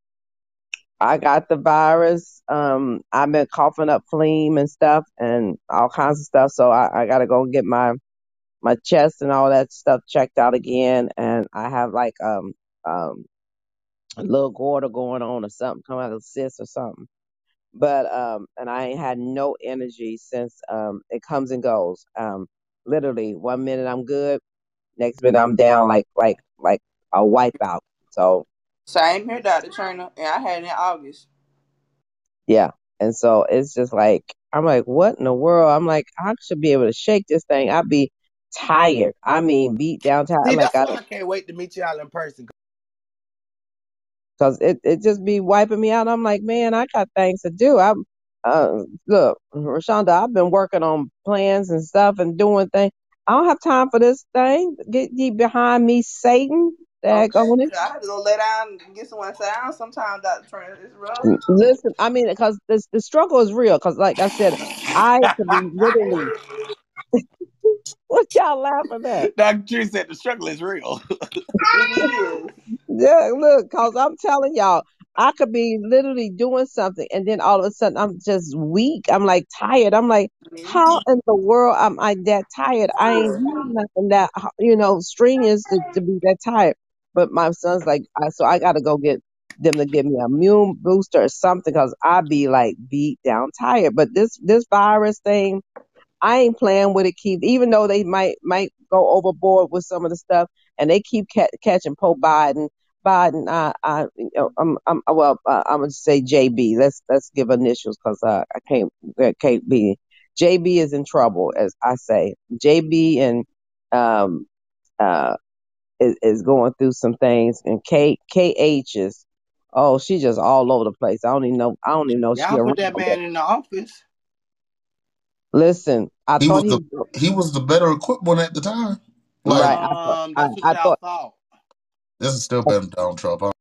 I got the virus. Um, I've been coughing up phlegm and stuff and all kinds of stuff. So I, I got to go get my my chest and all that stuff checked out again. And I have like um um a little goiter going on or something, coming out of the cyst or something. But um, and I ain't had no energy since um it comes and goes. Um, literally one minute I'm good, next minute I'm down like like like a wipeout. So Same here, Dr. Turner, And I had it in August. Yeah. And so it's just like, I'm like, what in the world? I'm like, I should be able to shake this thing. I'd be tired. I mean, beat down tired. See, Like, I, I can't wait to meet y'all in person. cause it, it just be wiping me out. I'm like, man, I got things to do. I'm, uh, look, Rashonda, I've been working on plans and stuff and doing things. I don't have time for this thing. Get ye behind me, Satan. Dag on it. I had to go lay down and get someone to sit down sometime, Dr. Trainer. It's rough. Listen, I mean, because this the struggle is real. Cause like I said, I could be literally. What y'all laughing at? Dr. Tree said the struggle is real. It is. Yeah, look, cause I'm telling y'all, I could be literally doing something, and then all of a sudden I'm just weak. I'm like tired. I'm like, how in the world am I that tired? I ain't doing nothing that you know strenuous to, to be that tired. But my son's like, I, so I got to go get them to give me a immune booster or something, cause I be like beat down tired. But this this virus thing. I ain't playing with it, Keith. Even though they might might go overboard with some of the stuff, and they keep ca- catching Poe Biden. Biden, I, I, I'm, I'm, well, uh, I'm gonna say JB. Let's let's give initials because uh, I can't, can't be. JB is in trouble, as I say. JB and um uh is, is going through some things, and K KH is, oh, she's just all over the place. I don't even know. I don't even know she Y'all around. put that man in the office. Listen, I He thought was he the he was the better equipped one at the time. Like right. I thought Um, I, that's I thought. thought. this is still better than Donald Trump. Huh?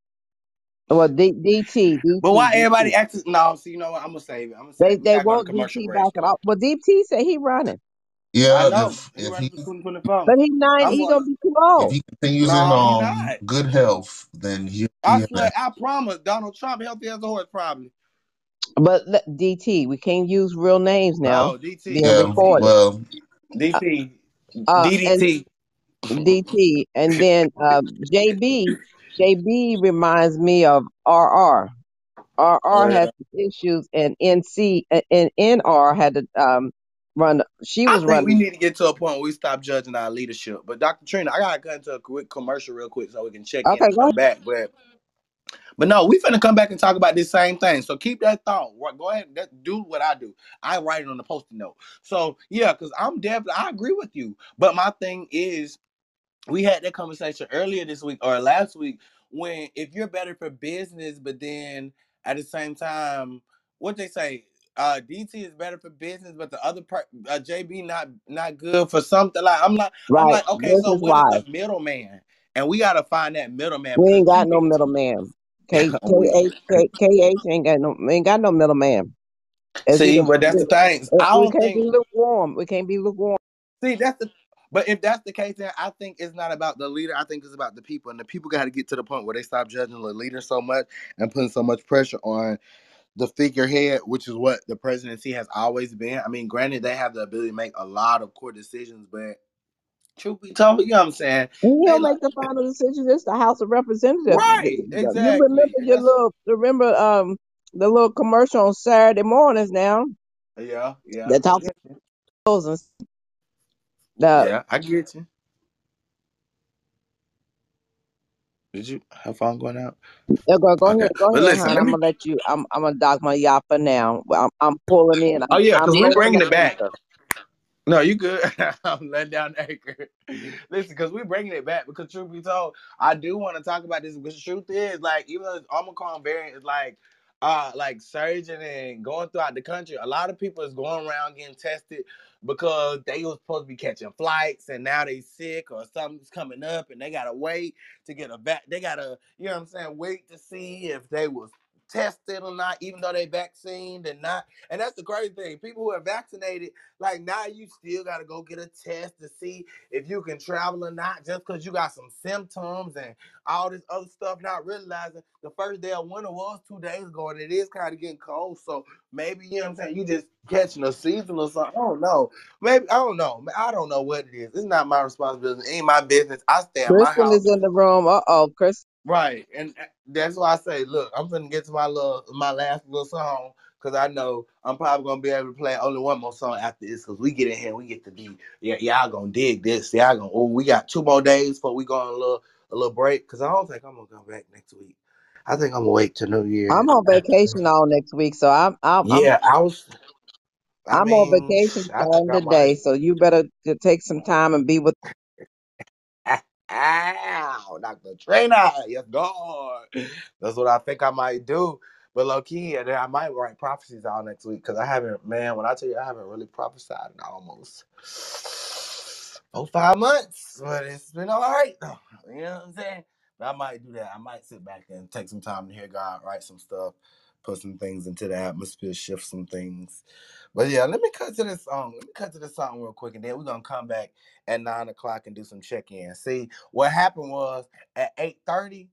Well, D, DT, DT, But why DT. everybody acting? No, see, you know what? I'm gonna save it. I'm gonna They it. They gotta go to want DT break. back it off. Well, DT said he running, I Yeah, know if he if running he for 2024. but he nine. I'm He going. gonna be too if old. he continues in No, he um not. good health, then he'll I be in swear, there. I promise. Donald Trump healthy as a horse, probably. But le- DT, we can't use real names now. Oh, DT, Being Yeah, DT, recorded. well, Uh, DT, uh and DDT. DT, and then uh, JB. JB reminds me of RR. RR Yeah. had some issues, and NC and NR had to um run. She I was think we need to get to a point where we stop judging our leadership. But Dr. Trina, I gotta cut into a quick commercial real quick so we can check in Okay, and come back. But but no, we finna come back and talk about this same thing. So keep that thought. Go ahead, that, do what I do. I write it on the post-it note. So yeah, because I'm definitely I agree with you. But my thing is we had that conversation earlier this week or last week when if you're better for business, but then at the same time, what they say, uh, DT is better for business, but the other part, uh, JB not not good for something. Like I'm like, I'm right. like, okay, so what is the middleman? And we gotta find that middleman we ain't got no middleman. K I'm K. H K H ain't got no ain't got no middleman. See, but that's the thing. I we don't can't think. be lukewarm. We can't be lukewarm. See, that's the. But if that's the case, then I think it's not about the leader. I think it's about the people, and the people got to get to the point where they stop judging the leader so much and putting so much pressure on the figurehead, which is what the presidency has always been. I mean, granted, they have the ability to make a lot of core decisions, but truth be told, you know what I'm saying? And he'll like make the final decision. It's the House of Representatives. right, Exactly. You remember your little remember um the little commercial on Saturday mornings now. yeah, yeah, They I talk get you. those and the Yeah, I get you. Did you have fun going out? Yeah, go, going go Okay, ahead, go but ahead, listen, hon. let I'm me. gonna let you. I'm I'm gonna dock my yacht for now. Well, I'm, I'm pulling in. Oh I'm yeah, I'm because we're bringing down it back. anchor. No, you good. I'm letting down the anchor. Listen, because we're bringing it back. Because truth be told, I do want to talk about this. Because the truth is, like, even though this Omicron variant is like, uh, like surging and going throughout the country, a lot of people is going around getting tested because they was supposed to be catching flights and now they sick or something's coming up and they gotta wait to get a vac. They gotta, you know what I'm saying, wait to see if they was tested or not, even though they vaccinated and not. And that's the crazy thing. People who are vaccinated like now you still gotta go get a test to see if you can travel or not, just because you got some symptoms and all this other stuff, not realizing the first day of winter was two days ago and it is kind of getting cold. So maybe you know what I'm saying, you just catching a season or something. I don't know. Maybe I don't know. I don't know what it is. It's not my responsibility. It ain't my business. I stay Kristen is in the room. Uh oh, Chris. Right, and uh, that's why I say, look, I'm gonna get to my little, my last little song, cause I know I'm probably gonna be able to play only one more song after this, cause we get in here, we get to be, yeah, y'all gonna dig this, y'all gonna, oh, we got two more days before we go on a little, a little break, cause I don't think I'm gonna come back next week. I think I'm gonna wait till New Year. I'm on vacation all next week, so I'm I'm I'm Yeah, I was, I I'm on vacation I think starting I might. today. So you better to take some time and be with. Ow, Dr. Trainer, yes, God. That's what I think I might do. But low key, and then I might write prophecies all next week because I haven't, man, when I tell you I haven't really prophesied in almost four, five months. But it's been all right, though. You know what I'm saying? But I might do that. I might sit back and take some time to hear God, write some stuff, put some things into the atmosphere, shift some things. But yeah, let me cut to this song. Let me cut to this song real quick, and then we're gonna come back at nine o'clock and do some check-in. See, what happened was at eight thirty,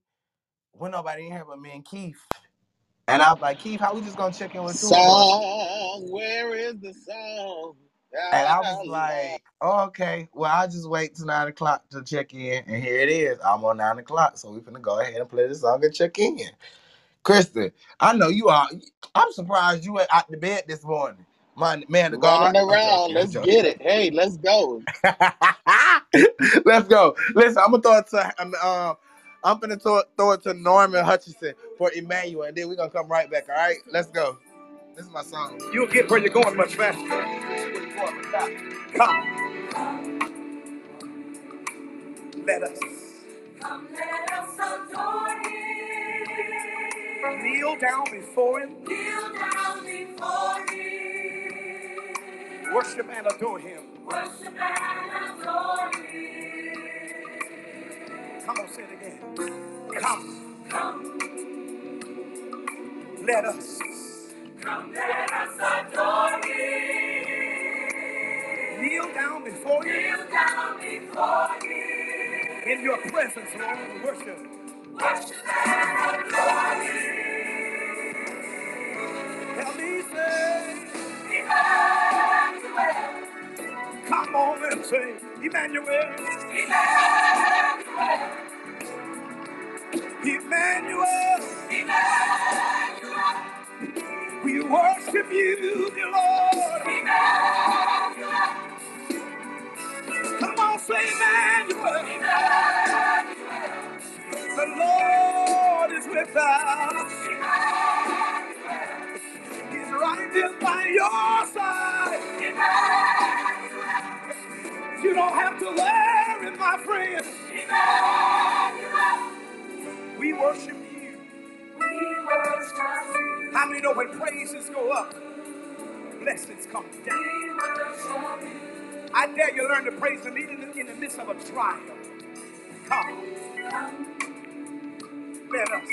when nobody in here but me and Keith, and I was like, Keith, how we just gonna check in with two? Song, where is the song? And I was like, oh, okay, well, I'll just wait till nine o'clock to check in, and here it is. I'm on nine o'clock, so we're gonna go ahead and play this song and check in. Kristen, I know you are. I'm surprised you went out the bed this morning. My man, the God. Running I'm around. joking. Let's get it. Hey, let's go. Let's go. Listen, I'm gonna throw it to um, um I'm gonna throw it, throw it to Norman Hutchinson for Emmanuel, and then we're gonna come right back. All right, let's go. This is my song. You'll get where you're going much faster. Come, let us Come, let us adore Him. Kneel down before Him, Kneel down before Him. worship and adore Him. Worship and adore Him. Come on, say it again. Come, Come, let us come, let us adore Him. kneel down before Him Kneel down before Him. in Your presence, Lord. Worship. Help me say, come on and say, Emmanuel, Emmanuel, We worship You, dear Lord. Come on, say Emmanuel. The Lord is with us. He's right there by your side. You don't have to worry, my friend. We worship you. We worship you. How many know when praises go up, blessings come down? I dare you learn to praise him even in the midst of a trial. Come, let us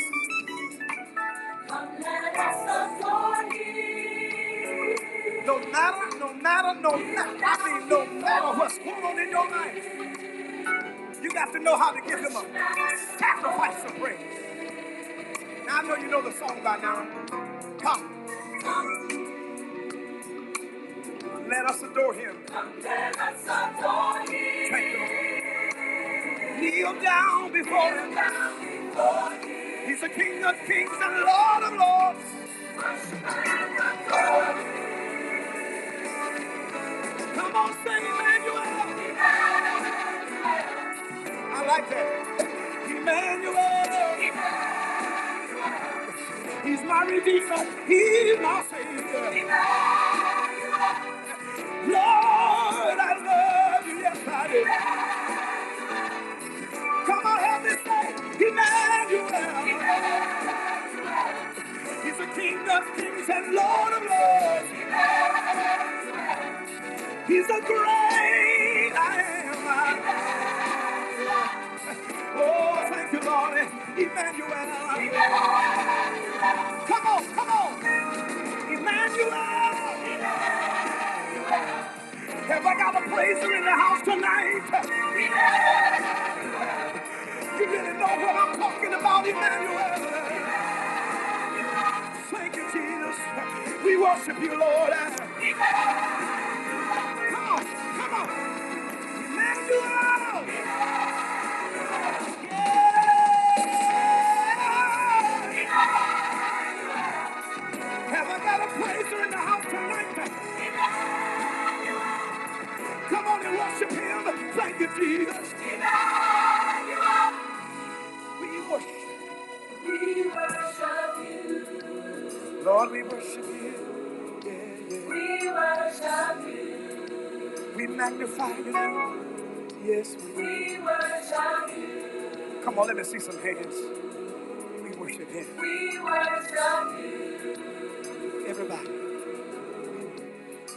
Come let us adore Him. No matter, no matter, no matter, I mean, no matter what's going on in your life, you got to know how to give him a sacrifice of praise. Now, I know you know the song by now. Come, let us adore him. Come let us adore Him. Thank you. Kneel down before him. He's the King of kings and Lord of lords. Come on, sing Emmanuel. I like that. Emmanuel. He's my redeemer. He's my savior. Lord, I love you. Yes, I do. Emmanuel. He's the King of kings and Lord of lords. He's the great I am. Oh, thank you, Lord. Emmanuel. Come on, come on. Emmanuel. Have I got a praiser in the house tonight? You really know what I'm talking about, Emmanuel. Thank you, Jesus. We worship you, Lord. Come on, come on. Emmanuel. Have I got a praiser in the house tonight? Come on and worship him. Thank you, Jesus. We worship you. Lord, we worship you. We worship you. We magnify name. Yes, we. We worship you. Come on, let me see some hands. We worship him. We worship you. Everybody.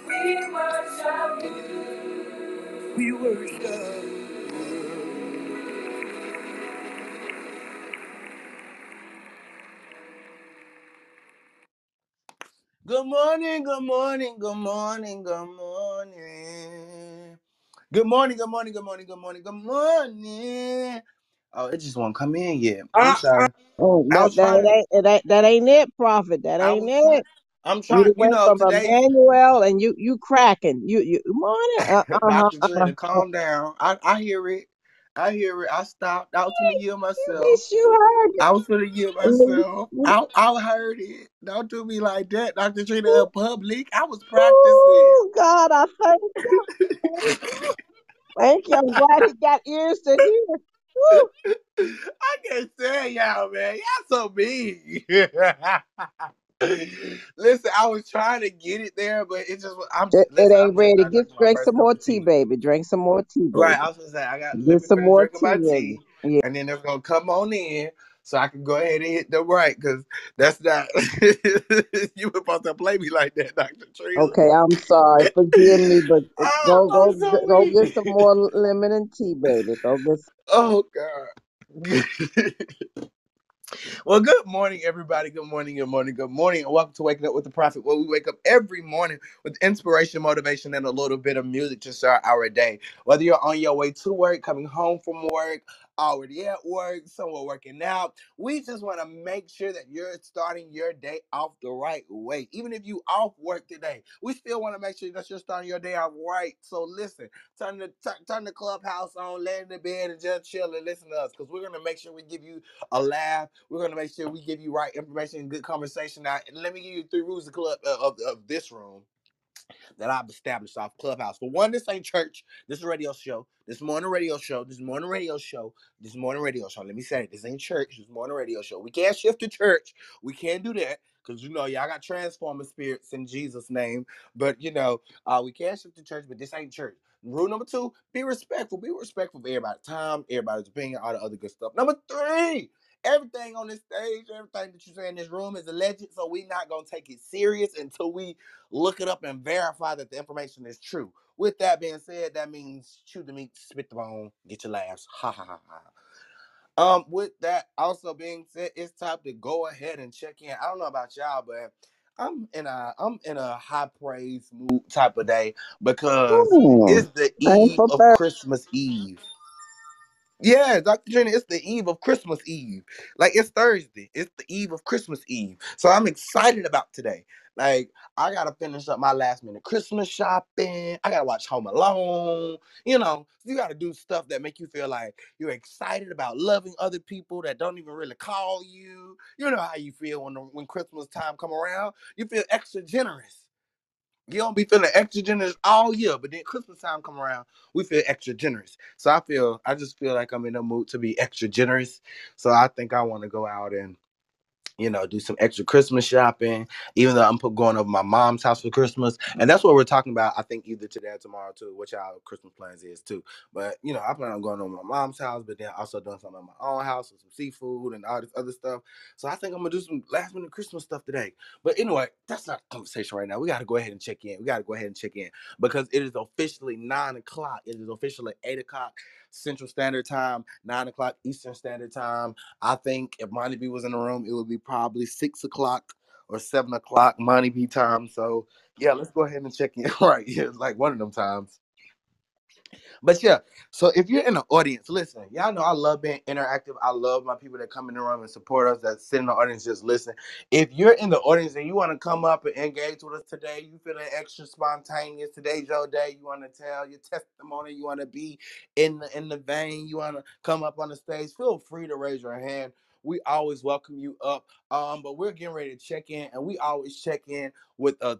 We worship you. We worship. Good morning, good morning, good morning, good morning. Good morning, good morning, good morning, good morning, good morning. Oh, it just won't come in yet. I'm Uh, uh, sorry. Oh, I that was that trying to, ain't it ain't that ain't it, prophet. That I ain't was trying, it. I'm You trying, done you went know, from today's Emmanuel and you you cracking. You you morning. Uh uh Dr. uh. uh. Trina, calm down. I, I hear it. I hear it. I stopped. I was gonna At myself. you heard it. I was gonna least myself. I I heard it. Don't do me like that, Dr. Trina in public. I was practicing. Oh God, I thank you. Thank you. Thank you. I'm glad he got ears to hear. Woo. I can't stand y'all, man. Y'all so mean. Listen, I was trying to get it there, but it just I'm It, it ain't I'm ready. Get drink some more tea, tea. baby. Drink some more tea, Right. I was gonna say I got Get some more tea, my tea Yeah. and then it's gonna come on in so I can go ahead and hit the right because that's not you were supposed to play me like that, Dr. Trina. Okay, I'm sorry. Forgive me, but oh, go go so go get some more lemon and tea, baby. Go get. Some. oh God. Well, good morning, everybody. Good morning, good morning, good morning, and welcome to Waking Up with the Prophet, where we wake up every morning with inspiration, motivation, and a little bit of music to start our day. Whether you're on your way to work, coming home from work, already at work, somewhere working out, we just want to make sure that you're starting your day off the right way. Even if you off work today, we still want to make sure that you're starting your day off right. So listen, turn the turn, turn the clubhouse on, lay in the bed, and just chill and listen to us, because we're gonna make sure we give you a laugh. We're to make sure we give you right information and good conversation. Now, let me give you three rules of, club, uh, of, of this room that I've established off Clubhouse. For one, this ain't church. This is a radio show. This morning radio show. This morning radio show. This morning radio show. Let me say it. This ain't church. This morning radio show. We can't shift to church. We can't do that. Cause you know y'all got transforming spirits in Jesus' name, but you know uh, we can't shift to church. But this ain't church. Rule number two: be respectful. Be respectful of everybody's time, everybody's opinion, all the other good stuff. Number three: everything on this stage, everything that you say in this room is alleged, so we're not gonna take it serious until we look it up and verify that the information is true. With that being said, that means chew the meat, spit the bone, get your laughs. Ha ha ha ha. Um, with that also being said, it's time to go ahead and check in. I don't know about y'all, but I'm in a I'm in a high praise mood type of day because Hmm. it's the eve of. Christmas Eve. Yeah, Dr. Jenny, it's the eve of Christmas Eve. Like it's Thursday. It's the eve of Christmas Eve. So I'm excited about today. Like I gotta finish up my last minute Christmas shopping. I gotta watch Home Alone. You know, you gotta do stuff that make you feel like you're excited about loving other people that don't even really call you. You know how you feel when the, when Christmas time come around. You feel extra generous. You don't be feeling extra generous all year, but then Christmas time come around, we feel extra generous. So I feel, I just feel like I'm in a mood to be extra generous. So I think I want to go out and you know, do some extra Christmas shopping, even though I'm going over my mom's house for Christmas. And that's what we're talking about, I think, either today or tomorrow, too, which our Christmas plans is, too. But, you know, I plan on going over my mom's house, but then also doing something at my own house with some seafood and all this other stuff. So I think I'm going to do some last minute Christmas stuff today. But anyway, that's not the conversation right now. We got to go ahead and check in. We got to go ahead and check in because it is officially nine o'clock. It is officially eight o'clock Central Standard Time, nine o'clock Eastern Standard Time. I think if Monty B was in the room, it would be probably six o'clock or seven o'clock Monty B time. So yeah, let's go ahead and check in. right, yeah, it's like one of them times. But yeah, so if you're in the audience, listen, y'all know I love being interactive. I love my people that come in the room and support us, that sit in the audience, just listen. If you're in the audience and you want to come up and engage with us today, you feeling extra spontaneous, today's your day, you want to tell your testimony, you want to be in the in the vein, you want to come up on the stage, feel free to raise your hand. We always welcome you up. Um, but we're getting ready to check in, and we always check in with a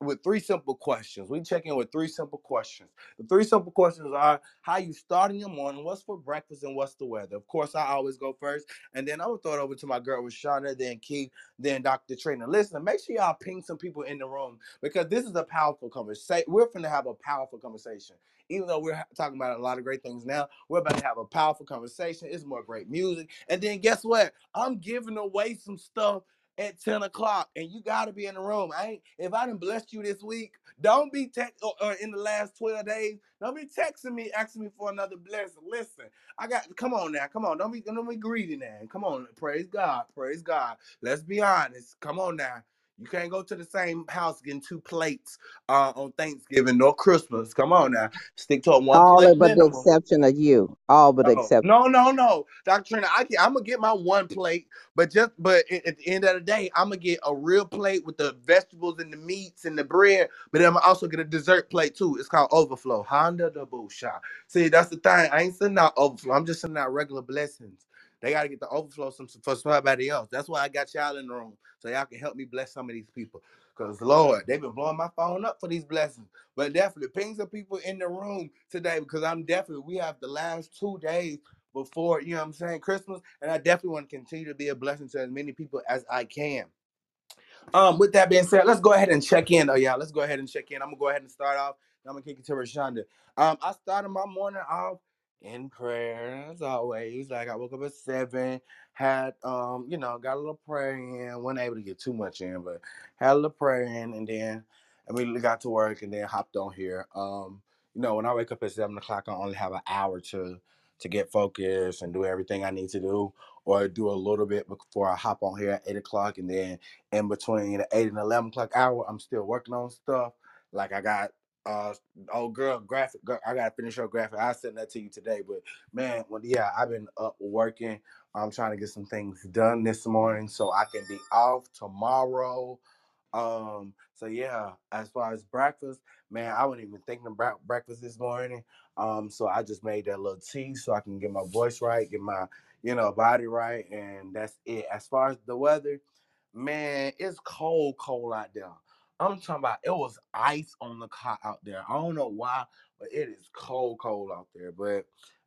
with three simple questions. We check in with three simple questions. The three simple questions are how you start in your morning, what's for breakfast, and what's the weather. Of course, I always go first, and then I'm gonna throw it over to my girl Rashonda, then Keith, then Dr. Trainer. Listen, make sure y'all ping some people in the room because this is a powerful conversation. We're gonna have a powerful conversation. Even though we're talking about a lot of great things now, we're about to have a powerful conversation. It's more great music. And then guess what? I'm giving away some stuff at 10 o'clock, and you gotta be in the room. I ain't if I didn't bless you this week, don't be text or, or in the last 12 days. Don't be texting me, asking me for another blessing. Listen, I got come on now, come on. Don't be don't be greedy now. Come on, praise God, praise God. Let's be honest. Come on now. You can't go to the same house getting two plates uh, on Thanksgiving nor Christmas. Come on now. Stick to one All plate but the exception of you. All but the No, exception. no, no, no, Dr. Trina. I I'm gonna get my one plate, but just but at, at the end of the day, I'm gonna get a real plate with the vegetables and the meats and the bread. But then I'm also get a dessert plate too. It's called overflow. Honda the shot. See, that's the thing. I ain't sending out overflow. I'm just sending out regular blessings. They gotta get the overflow some for somebody else. That's why I got y'all in the room so y'all can help me bless some of these people. Cause Lord, they've been blowing my phone up for these blessings. But definitely ping some people in the room today because I'm definitely we have the last two days before you know what I'm saying Christmas, and I definitely want to continue to be a blessing to as many people as I can. Um, with that being said, let's go ahead and check in. Oh yeah, let's go ahead and check in. I'm gonna go ahead and start off. I'm gonna kick it to Rashonda. Um, I started my morning off in prayer as always. Like I woke up at seven, had um, you know, got a little prayer in. wasn't able to get too much in, but had a little prayer in, and then immediately got to work, and then hopped on here. Um, you know, when I wake up at seven o'clock, I only have an hour to to get focused and do everything I need to do, or do a little bit before I hop on here at eight o'clock, and then in between the eight and eleven o'clock hour, I'm still working on stuff. Like I got uh old girl graphic girl, I gotta finish her graphic. I'll send that to you today. But man, well, yeah, I've been up working. I'm trying to get some things done this morning so I can be off tomorrow. Um, so yeah, as far as breakfast, man, I wasn't even thinking about breakfast this morning. Um, so I just made that little tea so I can get my voice right, get my you know body right, and that's it. As far as the weather, man, it's cold, cold out there. I'm talking about it was ice on the car out there. I don't know why, but it is cold, cold out there. But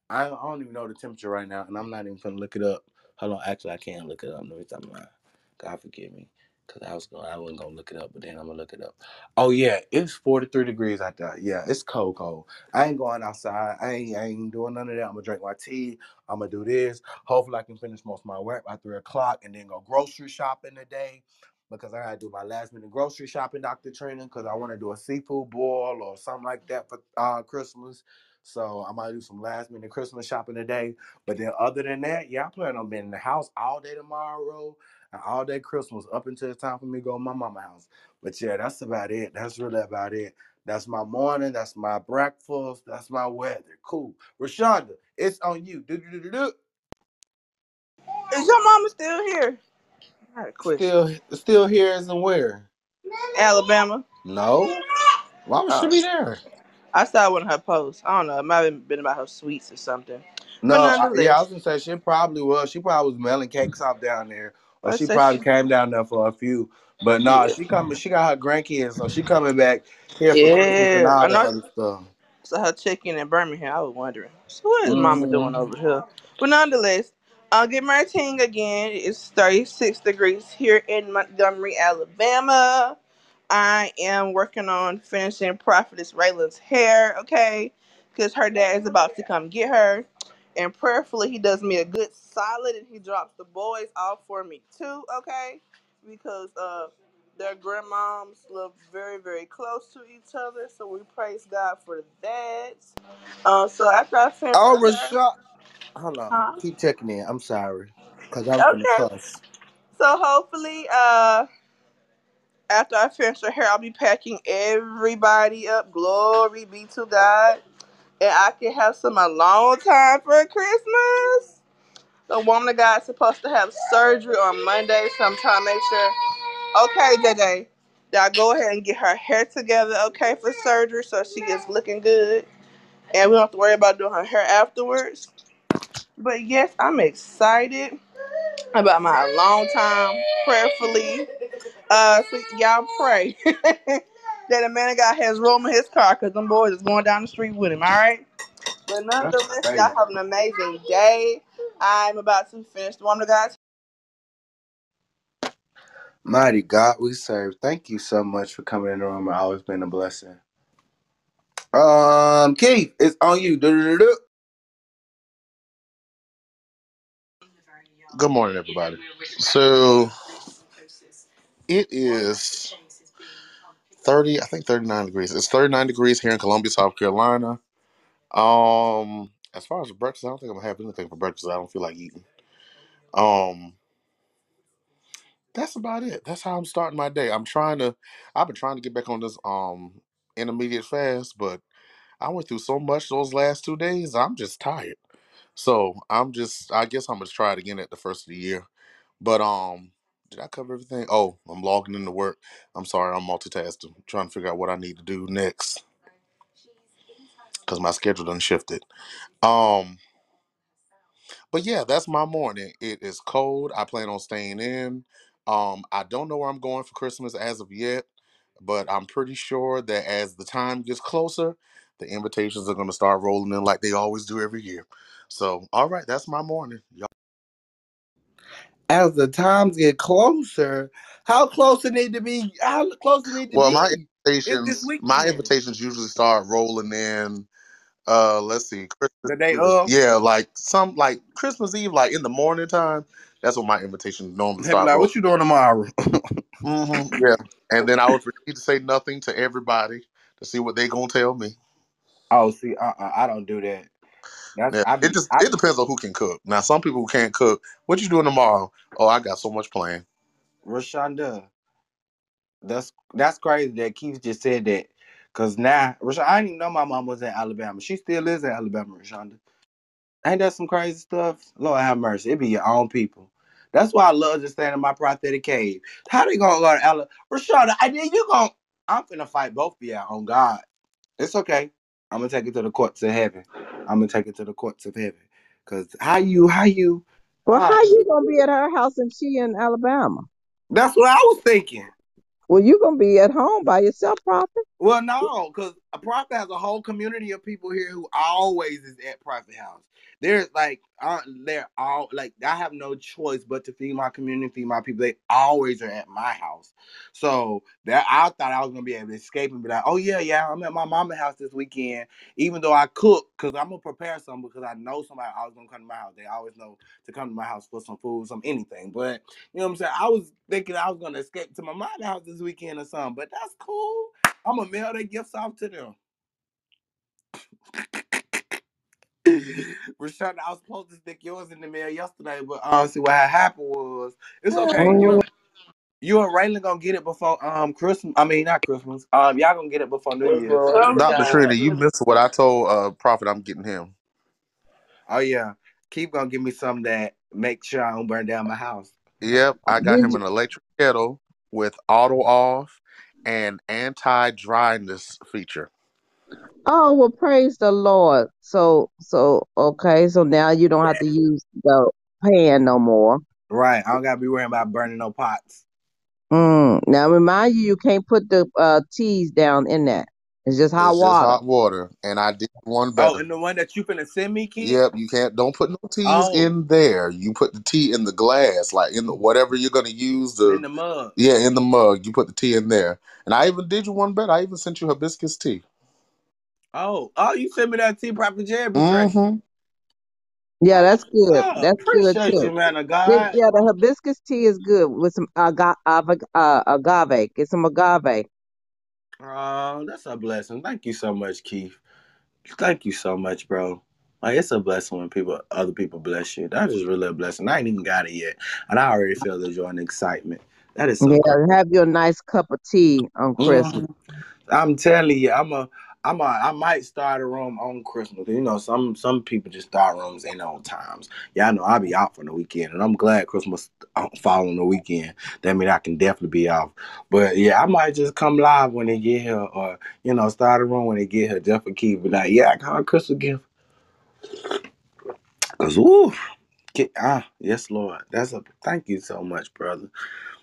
I, don't even know the temperature right now, and I'm not even gonna look it up. Hold on, actually, I can't look it up. Let me stop God forgive me. Cause I was going, I wasn't gonna look it up, but then I'm gonna look it up. Oh yeah, it's 43 degrees out there. Yeah, it's cold, cold. I ain't going outside. I ain't, I ain't doing none of that. I'm gonna drink my tea. I'm gonna do this. Hopefully, I can finish most of my work by three o'clock, and then go grocery shopping today because I gotta do my last minute grocery shopping, Dr. Training, because I want to do a seafood boil or something like that for uh, Christmas. So I might do some last minute Christmas shopping today. But then other than that, yeah, I plan on being in the house all day tomorrow and all day Christmas up until it's time for me to go to my mama house. But yeah, that's about it. That's really about it. That's my morning. That's my breakfast. That's my weather. Cool. Rashonda, it's on you. Do do do do. Is your mama still here? I had a question. Still, still here and where? Alabama. No. Why would she Oh. be there? I saw one of her posts. I don't know. It might have been about her sweets or something. No, I, yeah, I was gonna say she probably was. She probably was mailing cakes off down there, or she probably she- came down there for a few. But no, she coming. She got her grandkids, so she coming back here Yeah, I know. stuff. So her chicken in Birmingham. I was wondering. So what is Mama Mhm. doing over here? But nonetheless, uh, get my Martin again. It's 36 degrees here in Montgomery, Alabama. I am working on finishing Prophetess Raylan's hair, okay? Because her dad is about to come get her. And prayerfully, he does me a good solid and he drops the boys off for me too, okay? Because uh, their grandmoms live very, very close to each other. So we praise God for that. Uh, so after I finish Oh, Rashad. Hold on. Huh? Keep checking in. I'm sorry, cause I'm gonna Okay. cuss. so hopefully, uh, after I finish her hair, I'll be packing everybody up. Glory be to God. And I can have some alone time for Christmas. The woman of God's supposed to have surgery on Monday, so I'm trying to make sure. Okay, JJ, that I go ahead and get her hair together, okay, for surgery, so she gets looking good, and we don't have to worry about doing her hair afterwards. But yes, I'm excited about my long time, prayerfully. Uh, so y'all pray that the man of God has room in his car, cause them boys is going down the street with him. All right. But nonetheless, y'all have an amazing day. I'm about to finish the woman of God. Mighty God, we serve. Thank you so much for coming in the room. It's always been a blessing. Um, Keith, it's on you. Do Good morning, everybody. So it is 30, I think 39 degrees. It's 39 degrees here in Columbia, South Carolina. Um, as far as breakfast, I don't think I'm gonna have anything for breakfast. I don't feel like eating. Um, that's about it. That's how I'm starting my day. I'm trying to. I've been trying to get back on this um intermediate fast, but I went through so much those last two days. I'm just tired. So I'm just. I guess I'm gonna try it again at the first of the year. But um, did I cover everything? Oh, I'm logging into work. I'm sorry. I'm multitasking, trying to figure out what I need to do next because my schedule done shifted. Um. But yeah, that's my morning. It is cold. I plan on staying in. Um, I don't know where I'm going for Christmas as of yet, but I'm pretty sure that as the time gets closer, the invitations are going to start rolling in like they always do every year. So, all right, that's my morning. Y'all- As the times get closer, how close it need to be? How close it need to be? Well, my be? It's this invitations, my invitations usually start rolling in. Uh, let's see, Christmas. The day Eve. of. Yeah, like some like Christmas Eve, like in the morning time. That's when my invitations normally start like, rolling. what you doing tomorrow? hmm yeah. And then I would proceed to say nothing to everybody to see what they gonna tell me. Oh, see, uh, uh I don't do that. That's Yeah. I It just I it depends on who can cook. Now some people who can't cook, what you doing tomorrow? Oh, I got so much planned. Rashonda. That's that's crazy that Keith just said that. Cause now, Rashonda, I didn't even know my mom was in Alabama. She still is in Alabama, Rashonda. Ain't that some crazy stuff? Lord have mercy. It be your own people. That's why I love just staying in my prophetic cave. How they gonna go to Alabama? Rashonda, I think you gonna I'm finna fight both of y'all on God. It's okay. I'm gonna take it to the courts of heaven. I'm gonna take it to the courts of heaven. Cause how you how you Well, how you gonna be at her house and she in Alabama? that's what I was thinking. Well, you gonna be at home by yourself, Prophet. Well, no, because a prophet has a whole community of people here who always is at Prophet House. There's like, uh, they're all like, I have no choice but to feed my community, feed my people. They always are at my house. So that I thought I was gonna be able to escape and be like, oh yeah, yeah, I'm at my mama's house this weekend. Even though I cook, because I'm gonna prepare some because I know somebody always gonna come to my house. They always know to come to my house for some food, some anything. But you know what I'm saying? I was thinking I was gonna escape to my mama's house this weekend or something, but that's cool. I'm gonna mail their gifts off to them. Rashonda, I was supposed to stick yours in the mail yesterday, but honestly, what had happened was it's okay. Oh, You you and Raylan gonna get it before um Christmas. I mean, not Christmas. Um, y'all gonna get it before New Year's. Dr. Trinity, you missed what I told uh Prophet I'm getting him. Oh yeah, keep gonna give me some that make sure I don't burn down my house. Yep, I got him an electric kettle with auto off and anti dryness feature. Oh well, praise the Lord. So so okay, so now you don't have to use the pan no more. Right, I don't gotta be worrying about burning no pots. Mm. Now remind you, you can't put the uh, teas down in that. It's just hot It's just water. hot water, and I did one better. Oh, and the one that you finna send me, Keith? Yep, you can't. Don't put no teas Oh. in there. You put the tea in the glass, like in the whatever you're gonna use. The in the mug. yeah, in the mug. You put the tea in there, and I even did you one better. I even sent you hibiscus tea. Oh, oh, you sent me that tea, Prophet Jerry. Betrayed. hmm Yeah, that's good. Oh, That's good too. you, man God. yeah, the hibiscus tea is good with some aga- uh, agave. Get some agave. Oh, that's a blessing. Thank you so much, Keith. Thank you so much, bro. Like it's a blessing when people, other people bless you. That is really a blessing. I ain't even got it yet, and I already feel the joy and excitement. That is so Yeah, cool. have your nice cup of tea on Christmas. Mhm. I'm telling you, I'm a, I'm a, I might start a room on Christmas. You know, some some people just start rooms in on times. Y'all know I'll be out for the weekend, and I'm glad Christmas uh, fall on the weekend. That means I can definitely be off. But yeah, I might just come live when they get here, or you know, start a room when they get here, just for keep. But like, yeah, I got a Christmas gift. Cause woo, ah, yes, Lord. That's a thank you so much, brother.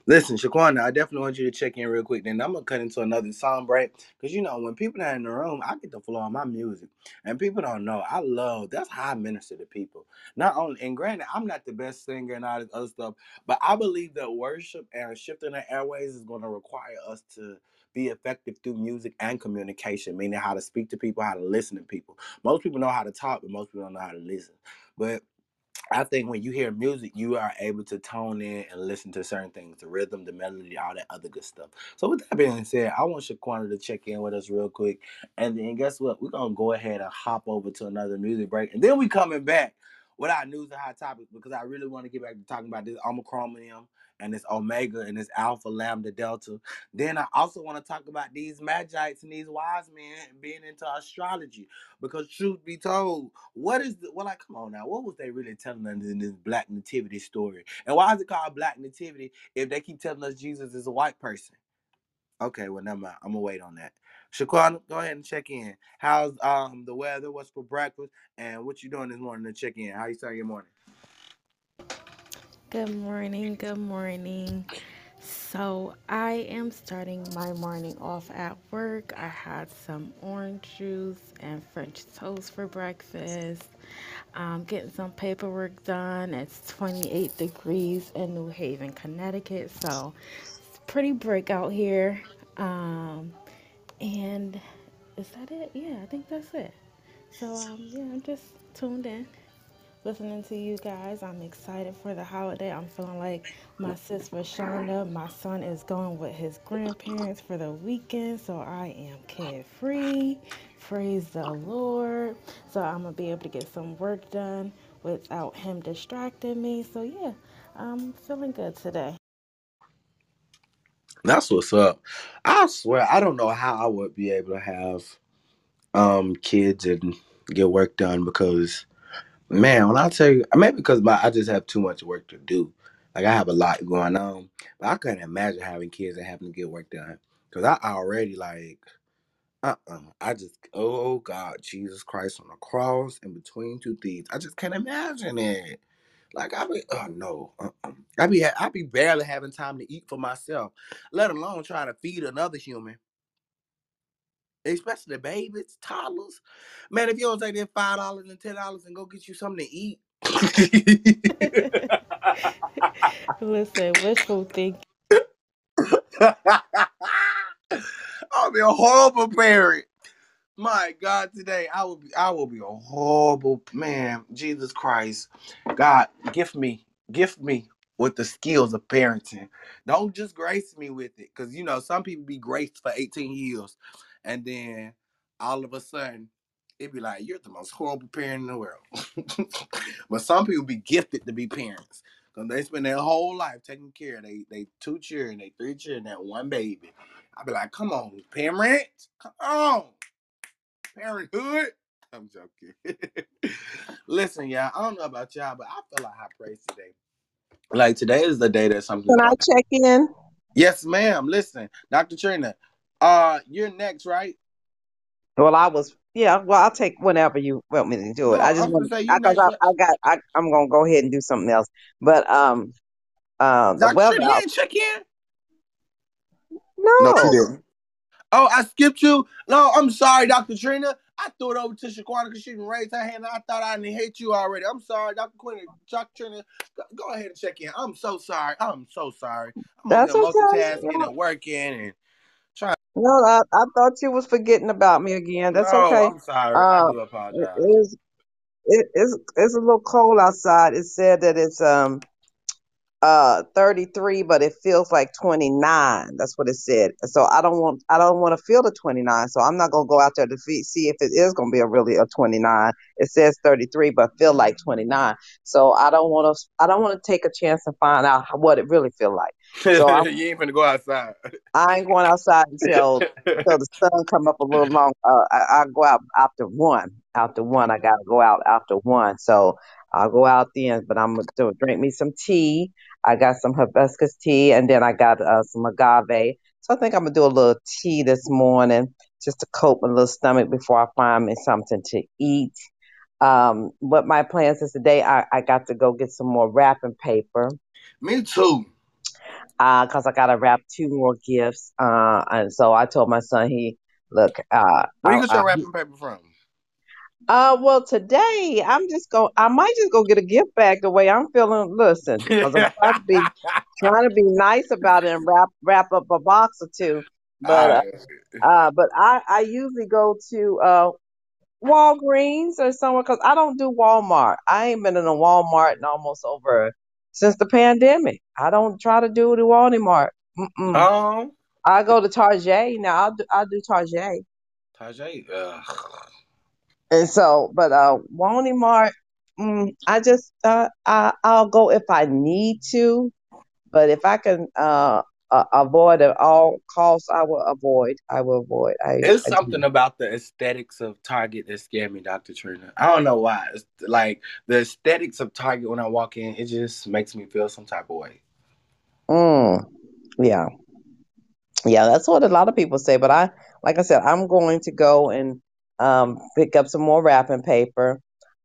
Listen, Shaquana, I definitely want you to check in real quick. Then I'm gonna cut into another song break because you know when people are in the room, I get the flow on my music, and people don't know. I love that's how I minister to people. Not only, and granted, I'm not the best singer and all this other stuff, but I believe that worship and shifting the airways is going to require us to be effective through music and communication, meaning how to speak to people, how to listen to people. Most people know how to talk, but most people don't know how to listen. But I think when you hear music, you are able to tone in and listen to certain things, the rhythm, the melody, all that other good stuff. So with that being said, I want Shaquana to check in with us real quick. And then guess what? We're gonna go ahead and hop over to another music break. And then we coming back with our news and hot topics because I really want to get back to talking about this Omicromium and it's Omega and it's Alpha Lambda Delta. Then I also want to talk about these Magites and these wise men being into astrology. Because truth be told, what is the well like come on now, what was they really telling us in this black nativity story? And why is it called black nativity if they keep telling us Jesus is a white person? Okay, well never mind. I'm gonna wait on that. Shaquana, go ahead and check in. How's um the weather? What's for breakfast? And what you doing this morning to check in? How you starting your morning? Good morning, good morning. So, I am starting my morning off at work. I had some orange juice and French toast for breakfast. Um, getting some paperwork done. It's 28 degrees in New Haven, Connecticut. So, it's pretty break out here. Um, and is that it? Yeah, I think that's it. So, um, yeah, I'm just tuned in listening to you guys. I'm excited for the holiday. I'm feeling like my sis Rashonda. My son is going with his grandparents for the weekend, so I am carefree. Praise the Lord. So I'm gonna be able to get some work done without him distracting me. So yeah, I'm feeling good today. That's what's up. I swear, I don't know how I would be able to have um kids and get work done because man, when I tell you maybe because my I just have too much work to do. Like I have a lot going on. But I couldn't imagine having kids and having to get work done. Cause I already like uh-uh. I just oh God, Jesus Christ on the cross in between two thieves. I just can't imagine it. Like I be oh no. Uh-uh. I be I be barely having time to eat for myself, let alone trying to feed another human especially the babies, toddlers. Man, if you don't take that five dollars and ten dollars and go get you something to eat. Listen, wishful thinking. I'll be a horrible parent. My God, today I will be I will be a horrible man. Jesus Christ. God, gift me, gift me with the skills of parenting. Don't just grace me with it. Cause you know, some people be graced for 18 years and then all of a sudden it'd be like you're the most horrible parent in the world. but some people be gifted to be parents. Cause they spend their whole life taking care of they they two children, they three children, that one baby. I'd be like, come on, parent, come on, parenthood. I'm joking. Listen, y'all, I don't know about y'all, but I feel like high praise today. Like today is the day that something. Can I check in? Yes, ma'am. Listen, Dr. Trina, uh, you're next, right? Well, I was. Yeah. Well, I'll take whenever you want me to do it. No, I just I'm gonna want say you because next. I, I got. I, I'm gonna go ahead and do something else. But um, um, the Dr. weather. Trina, you ain't check in. No, she didn't. Oh, I skipped you. No, I'm sorry, Dr. Trina. I threw it over to Shaquana because she didn't raise her hand. I thought I didn't hate you already. I'm sorry, Dr. Quinn. Dr. Trina, go, go ahead and check in. I'm so sorry. I'm so sorry. I'm that's okay. multitasking No, and working and no, I, I thought you was forgetting about me again. That's No, okay. I'm sorry. I Uh, do apologize. is. It, it's it's a little cold outside. It said that it's um uh 33 but it feels like 29 that's what it said. So i don't want i don't want to feel the 29 so i'm not going to go out there to fe- see if it is going to be a really a 29 it says 33 but feel like 29 so i don't want to i don't want to take a chance and find out what it really feel like. So you ain't gonna go outside. i ain't going outside until until the sun come up a little long. Uh i, I go out after one after one. I gotta go out after one. So i'll go out then but i'm gonna drink me some tea I got some hibiscus tea and then I got uh, some agave. So I think I'm gonna do a little tea this morning just to coat my little stomach before I find me something to eat. Um, what my plans is today, I, I got to go get some more wrapping paper Me too. because I got to wrap two more gifts. Uh, and so I told my son, he look, uh, Where you get your wrapping paper from? Uh, well, today I'm just go. I might just go get a gift bag the way I'm feeling. Listen, because I'm trying to be trying to be nice about it and wrap wrap up a box or two. But uh, uh but I I usually go to uh Walgreens or somewhere because I don't do Walmart. I ain't been in a Walmart in almost over since the pandemic. I don't try to do the Walmart. Mm-mm. Um, I go to Target now. I'll do I'll do Target. Tajay. Ugh. And so, but uh, Walmart, mm, I just uh, I I'll go if I need to. But if I can uh, uh, avoid at all costs, I will avoid. I will avoid. I, It's I something do. about the aesthetics of Target that scared me, Dr. Trina. I don't know why. It's like the aesthetics of Target when I walk in, it just makes me feel some type of way. Mm, yeah, yeah. That's what a lot of people say. But I, like I said, I'm going to go and um, pick up some more wrapping paper.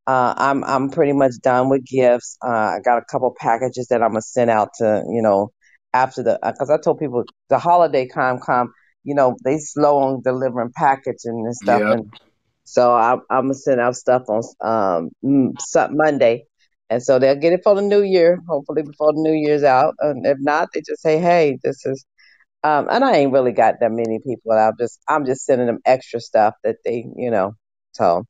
Uh, I'm I'm pretty much done with gifts. Uh, I got a couple packages that I'm gonna send out to you know after the because I told people the holiday time come. You know they slow on delivering packaging and stuff, Yep. and so I'm I'm gonna send out stuff on um Monday, and so they'll get it for the new year, hopefully before the new year's out. And if not, they just say, hey, this is. Um, and I ain't really got that many people. I'm just I'm just sending them extra stuff that they you know. So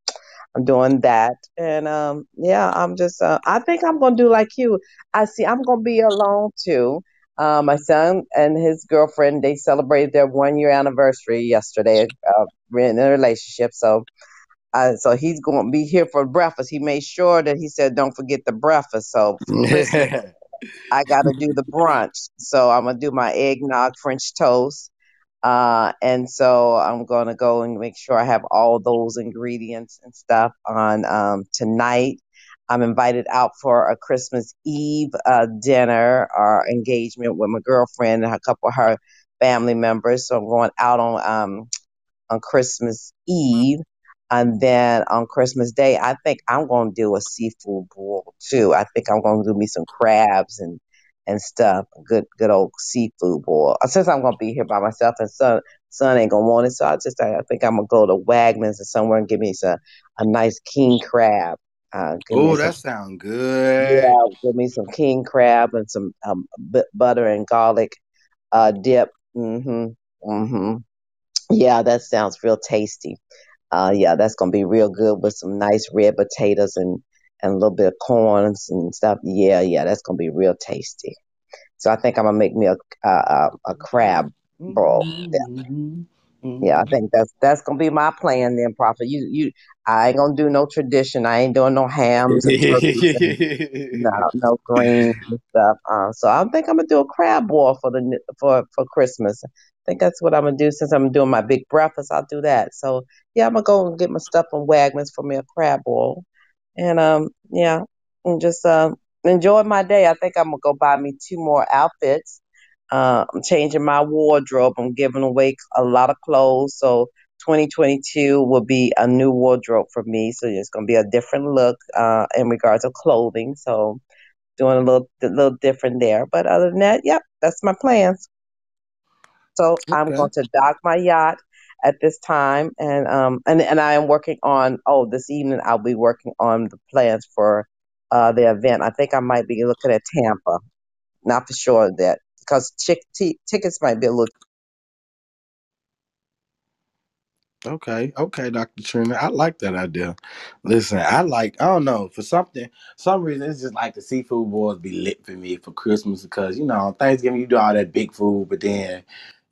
I'm doing that, and um, yeah, I'm just. Uh, I think I'm gonna do like you. I see. I'm gonna be alone too. Uh, my son and his girlfriend they celebrated their one year anniversary yesterday. Uh, we're in a relationship, so uh, so he's going to be here for breakfast. He made sure that he said, "Don't forget the breakfast." So I got to do the brunch. So I'm gonna do my eggnog French toast. Uh, and so I'm going to go and make sure I have all those ingredients and stuff on um, tonight. I'm invited out for a Christmas Eve uh, dinner or engagement with my girlfriend and a couple of her family members. So I'm going out on um, on Christmas Eve. And then on Christmas Day, I think I'm going to do a seafood boil too. I think I'm going to do me some crabs and and stuff. Good, good old seafood boil. Uh, Since I'm gonna be here by myself and son, son ain't gonna want it, so I just I think I'm gonna go to Wegmans or somewhere and get me some a nice king crab. Uh, oh, that sounds good. yeah, give me some king crab and some um, bu- butter and garlic uh dip. Mhm, mhm. Yeah, that sounds real tasty. Uh, yeah, that's gonna be real good with some nice red potatoes and and a little bit of corns and stuff. Yeah, yeah, that's gonna be real tasty. So I think I'm gonna make me a a, a, crab bowl. Yeah. Yeah, I think that's that's gonna be my plan then, Prophet. You you I ain't gonna do no tradition. I ain't doing no hams and and no no greens and stuff. Uh, so I think I'm gonna do a crab boil for the for for Christmas. I think that's what I'm gonna do since I'm doing my big breakfast. I'll do that. So yeah, I'm gonna go and get my stuff from Wegmans for me a crab boil, and um yeah, and just um enjoy my day. I think I'm gonna go buy me two more outfits uh, I'm changing my wardrobe. I'm giving away a lot of clothes. So 2022 will be a new wardrobe for me. So it's to be a different look uh, in regards to clothing. So doing a little, a little different there. But other than that, yep, that's my plans. So I'm going to dock my yacht at this time, and um, and and I am working on. Oh, this evening I'll be working on the plans for uh the event. I think I might be looking at Tampa. Not for sure that because chick- t- tickets might be a little Okay, okay, Dr. Trina. I like that idea. Listen, I like, I don't know, for something, some reason, it's just like the seafood boys be lit for me for Christmas because, you know, Thanksgiving, you do all that big food, but then,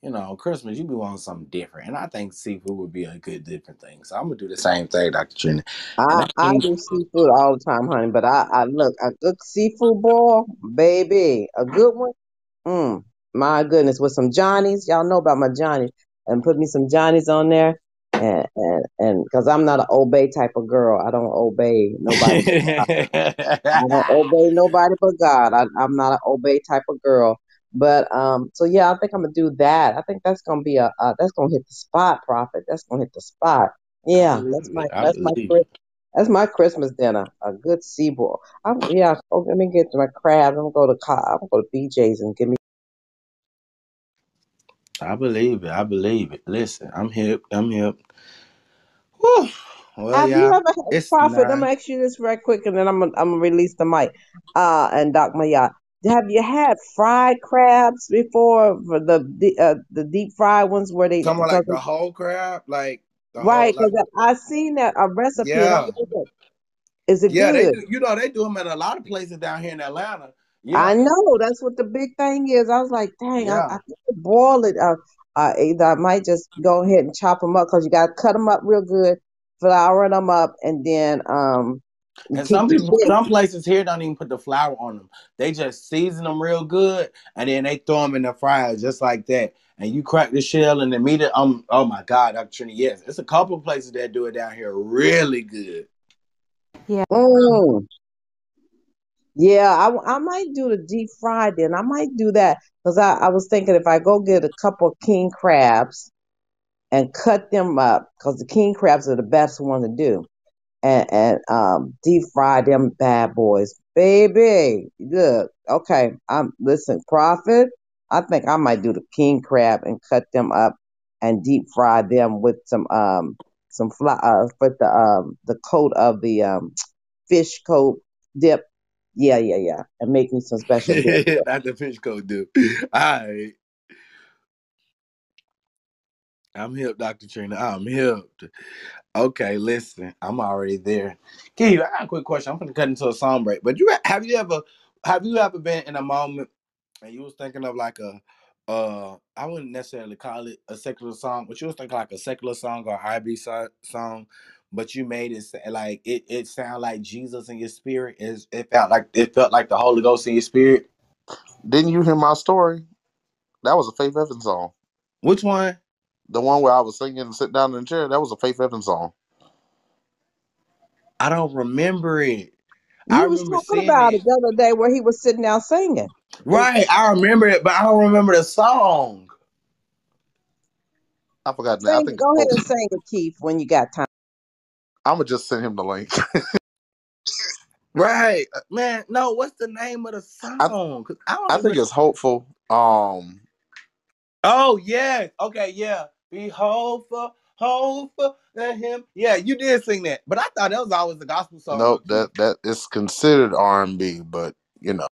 you know, Christmas, you be wanting something different. And I think seafood would be a good, different thing. So I'm going to do the same thing, Dr. Trina. And I I do seafood all the time, honey. But I I look a good seafood boil, baby, a good one. Mm, my goodness, with some Johnnies, y'all know about my Johnnies, and put me some Johnnies on there, and and and because I'm not an obey type of girl, I don't obey nobody. I don't obey nobody but God. I, I'm not an obey type of girl. But um, so yeah, I think I'm gonna do that. I think that's gonna be a uh, that's gonna hit the spot, prophet. That's gonna hit the spot. Yeah, that's my that's my believe Chris- it. that's my Christmas dinner. A good seaboard. I'm yeah. Oh, let me get my crabs. I'm gonna go to I'm gonna go to BJ's and give me. I believe it. I believe it. Listen, I'm hip. I'm hip. Whew. Well, Have you ever had prophet? I'm gonna ask you this right quick, and then I'm gonna I'm gonna release the mic. Uh, and Doc Mayat, have you had fried crabs before? For the the, uh, the deep fried ones where they because like the whole crab, like right? like Because I seen that a recipe, yeah, is it yeah. They good? do. You know, they do them at a lot of places down here in Atlanta. I know that's what the big thing is. I was like, dang, I, yeah. I could boil it. Uh, uh, either I might just go ahead and chop them up because you got to cut them up real good, flour them up, and then um And some people, some places here don't even put the flour on them. They just season them real good, and then they throw them in the fryer just like that. And you crack the shell and the meat. Um, oh my God, Dr. Trini, yes, it's a couple of places that do it down here really good. Yeah. Mm. Yeah, I, I might do the deep fried then. I might do that because I, I was thinking if I go get a couple of king crabs and cut them up because the king crabs are the best one to do and, and um deep fry them bad boys. Baby, look, okay, I'm listen, Prophet. I think I might do the king crab and cut them up and deep fry them with some um some fly uh with the um the coat of the um fish coat dip. Yeah, yeah, yeah. And make me some special dip. Not the fish coat do. All right. I'm hip, Dr. Trina. I'm hip. Okay, listen, I'm already there. Keith, I got a quick question. I'm gonna cut into a song break. But you have you ever have you ever been in a moment and you was thinking of like a uh I wouldn't necessarily call it a secular song, but you was thinking like a secular song or R&B so- song, but you made it sa- like it it sound like Jesus in your spirit is it felt like it felt like the Holy Ghost in your spirit. Didn't you hear my story? That was a Faith Evans song. Which one? The one where I was singing and sit down in the chair, that was a Faith Evans song. I don't remember it. I was talking about it. it the other day where he was sitting down singing. Right, I remember it, but I don't remember the song. I forgot. the name. I think go ahead and sing it, Keith, when you got time. I'm gonna just send him the link. Right, man. No, what's the name of the song? I don't I think it's hopeful. Um, Oh yes, okay, yeah. Be hopeful, hopeful that him. Yeah, you did sing that, but I thought that was always the gospel song nope that that is considered R and B, but you know,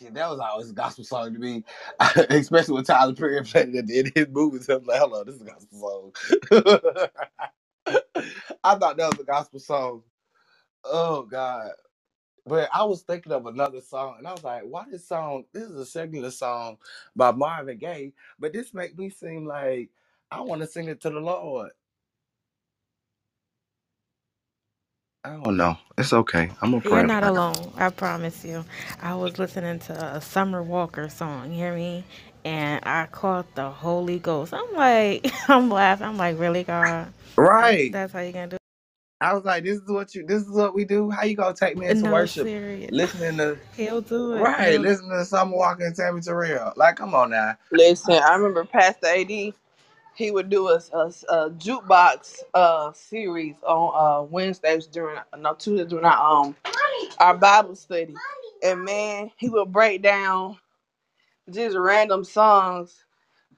Yeah, that was always a gospel song to me, especially when Tyler Perry played it in his movies. I'm like, "Hello, this is a gospel song." I thought that was a gospel song. Oh God. But I was thinking of another song, and I was like, "Why this song? This is a secular song by Marvin Gaye, but this make me seem like I want to sing it to the Lord. I don't know. It's okay. I'm gonna You're pray not about it. alone. I promise you. I was listening to a Summer Walker song. You hear me? And I caught the Holy Ghost. I'm like, I'm laughing. I'm like, really, God? Right. that's how you gonna do? I was like, this is what you. This is what we do. How you gonna take me into No, worship? serious. Listening to He'll do it. right. He'll. Listening to Summer Walker and Tammy Terrell. Like, come on now. Listen, I remember Pastor AD. He would do a, a, a jukebox uh series on uh Wednesdays during no Tuesdays during our um our Bible study, and man, he would break down just random songs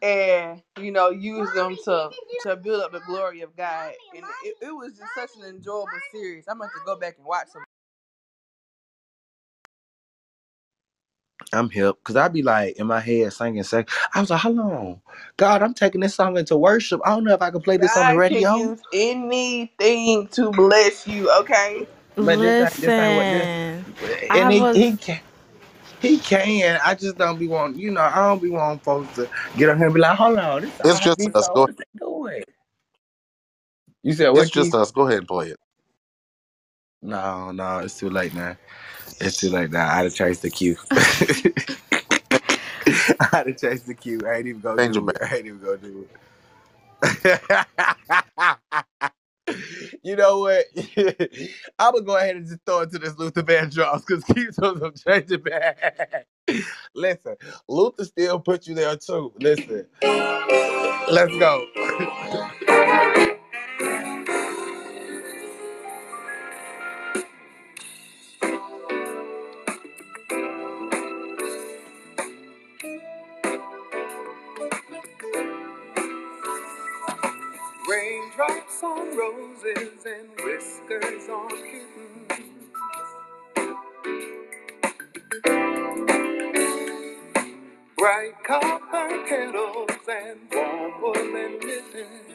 and you know use them to to build up the glory of God. And it, it was just such an enjoyable series. I'm going to go back and watch some. I'm hip because I'd be like in my head singing, say, I was like, "How long, God, I'm taking this song into worship. I don't know if I can play this on the God can radio, use anything to bless you. Okay. but this ain't this ain't what this. Listen, I And he was. he can he can. I just don't be wanting, you know, I don't be wanting folks to get on here and be like, hold on, this It's just us. song. Go. What they doing? You said It's what, just us. Go ahead and play it. No, no, it's too late now. It's too late now. I had to chase the queue. I had to chase the queue. I ain't even gonna Change do it. I ain't even gonna do it. you know what? I'm gonna go ahead and just throw it to this Luther Vandross because told him change it back. Listen, Luther still put you there too. Listen, let's go. Raindrops on roses and whiskers on kittens. Bright copper kettles and warm woolen mittens.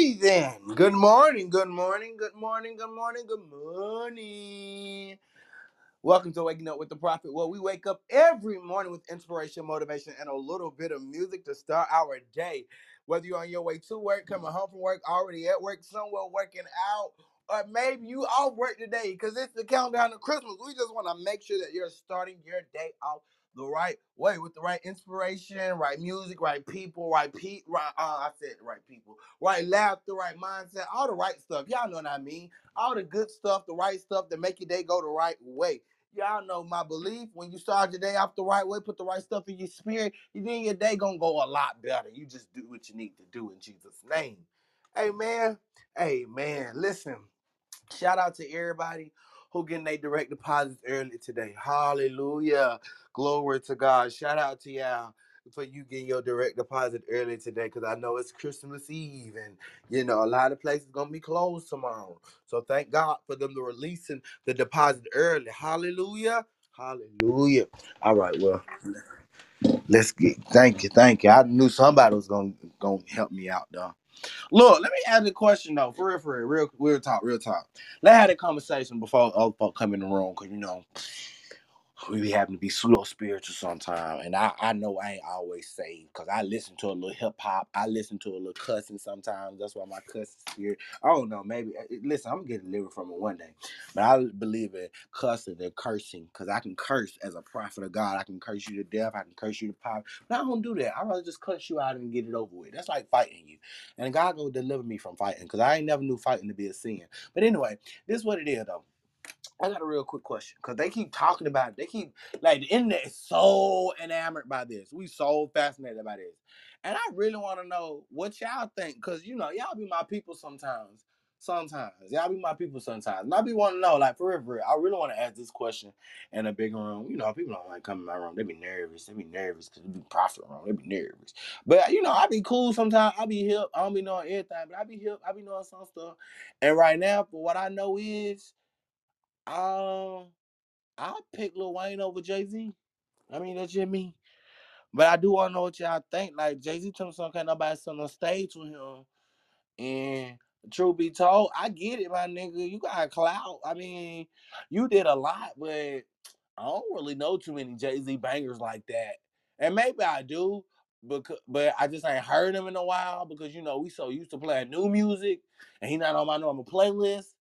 Alrighty then. Good morning, good morning, good morning, good morning, good morning. Welcome to Waking Up with the Prophet. Well, we wake up every morning with inspiration, motivation, and a little bit of music to start our day. Whether you're on your way to work, coming home from work, already at work, somewhere working out, or maybe you off work today because it's the countdown to Christmas. We just want to make sure that you're starting your day off the right way with the right inspiration, right music, right people, right pe- right uh, I said right people, right laughter, right mindset, all the right stuff. Y'all know what I mean. All the good stuff, the right stuff that make your day go the right way. Y'all know my belief. When you start your day off the right way, put the right stuff in your spirit, you then your day gonna go a lot better. You just do what you need to do in Jesus' name. Amen. Amen. Listen. Shout out to everybody who getting their direct deposits early today. Hallelujah. Glory to God. Shout out to y'all for you getting your direct deposit early today because I know it's Christmas Eve and you know a lot of places gonna be closed tomorrow. So thank God for them to releasing the deposit early. Hallelujah. Hallelujah. All right, well, let's get thank you, thank you. I knew somebody was gonna gonna help me out though. Look, let me ask you a question though, for real, for real, real, real talk, real talk. Let's have a conversation before other folk come in the room, cause you know we having to be pseudo spiritual sometimes, and I I know I ain't always saved, cause I listen to a little hip hop, I listen to a little cussing sometimes. That's why my cussing spirit. I don't know, maybe uh, listen, I'm gonna get delivered from it one day, but I believe in cussing and cursing, cause I can curse as a prophet of God. I can curse you to death, I can curse you to power, but I don't do that. I rather just cuss you out and get it over with. That's like fighting you, and God gonna deliver me from fighting, cause I ain't never knew fighting to be a sin. But anyway, this is what it is though. I got a real quick question because they keep talking about it. They keep like the internet is so enamored by this. We so fascinated by this, and I really want to know what y'all think because you know y'all be my people sometimes. Sometimes y'all be my people sometimes. And I be want to know like for real, for real. I really want to ask this question in a big room. You know, people don't like coming in my room. They be nervous. They be nervous because it be prophet room. They be nervous. But you know, I be cool sometimes. I be hip. I don't be knowing everything, but I be hip. I be knowing some stuff. And right now, for what I know is. Um, I pick Lil Wayne over Jay Z. I mean, that's just me. But I do want to know what y'all think. Like Jay Z told me something, can't nobody sit on stage with him. And truth be told, I get it, my nigga. You got a clout. I mean, you did a lot, but I don't really know too many Jay Z bangers like that. And maybe I do, because but I just ain't heard him in a while because you know we so used to playing new music, and he not on my normal playlist.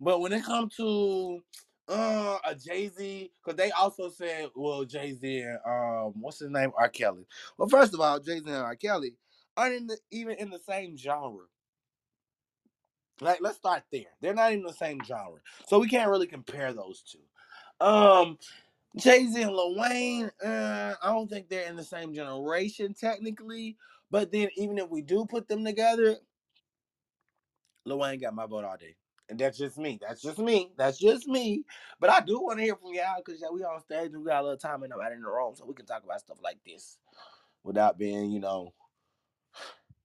But when it comes to uh a Jay Z, because they also said, well, Jay Z and um, what's his name, R. Kelly. Well, first of all, Jay Z and R. Kelly aren't in the, even in the same genre. Like, let's start there. They're not even the same genre, so we can't really compare those two. Um, Jay Z and Lil Wayne, uh, I don't think they're in the same generation technically. But then, even if we do put them together, Lil Wayne got my vote all day. And that's just me. That's just me. That's just me. But I do want to hear from y'all because yeah, we on stage and we got a little time and nobody in the room, so we can talk about stuff like this without being, you know,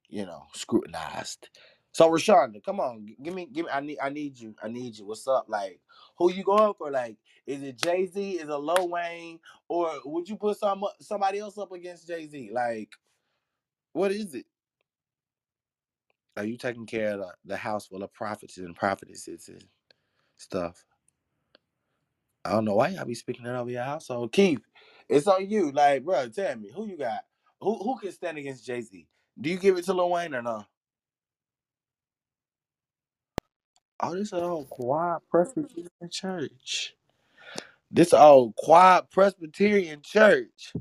you know, scrutinized. So Rashonda, come on, give me, give me. I need, I need you. I need you. What's up? Like, who you going for? Like, is it Jay Z? Is it Lil Wayne? Or would you put some somebody else up against Jay Z? Like, what is it? Are you taking care of the, the house full of prophets and prophetesses and stuff? I don't know why y'all be speaking it over your household. Keith, it's on you. Like, bro, tell me who you got. Who who can stand against Jay Z? Do you give it to Lil Wayne or no? Oh, this old quiet Presbyterian church. This old quiet Presbyterian church.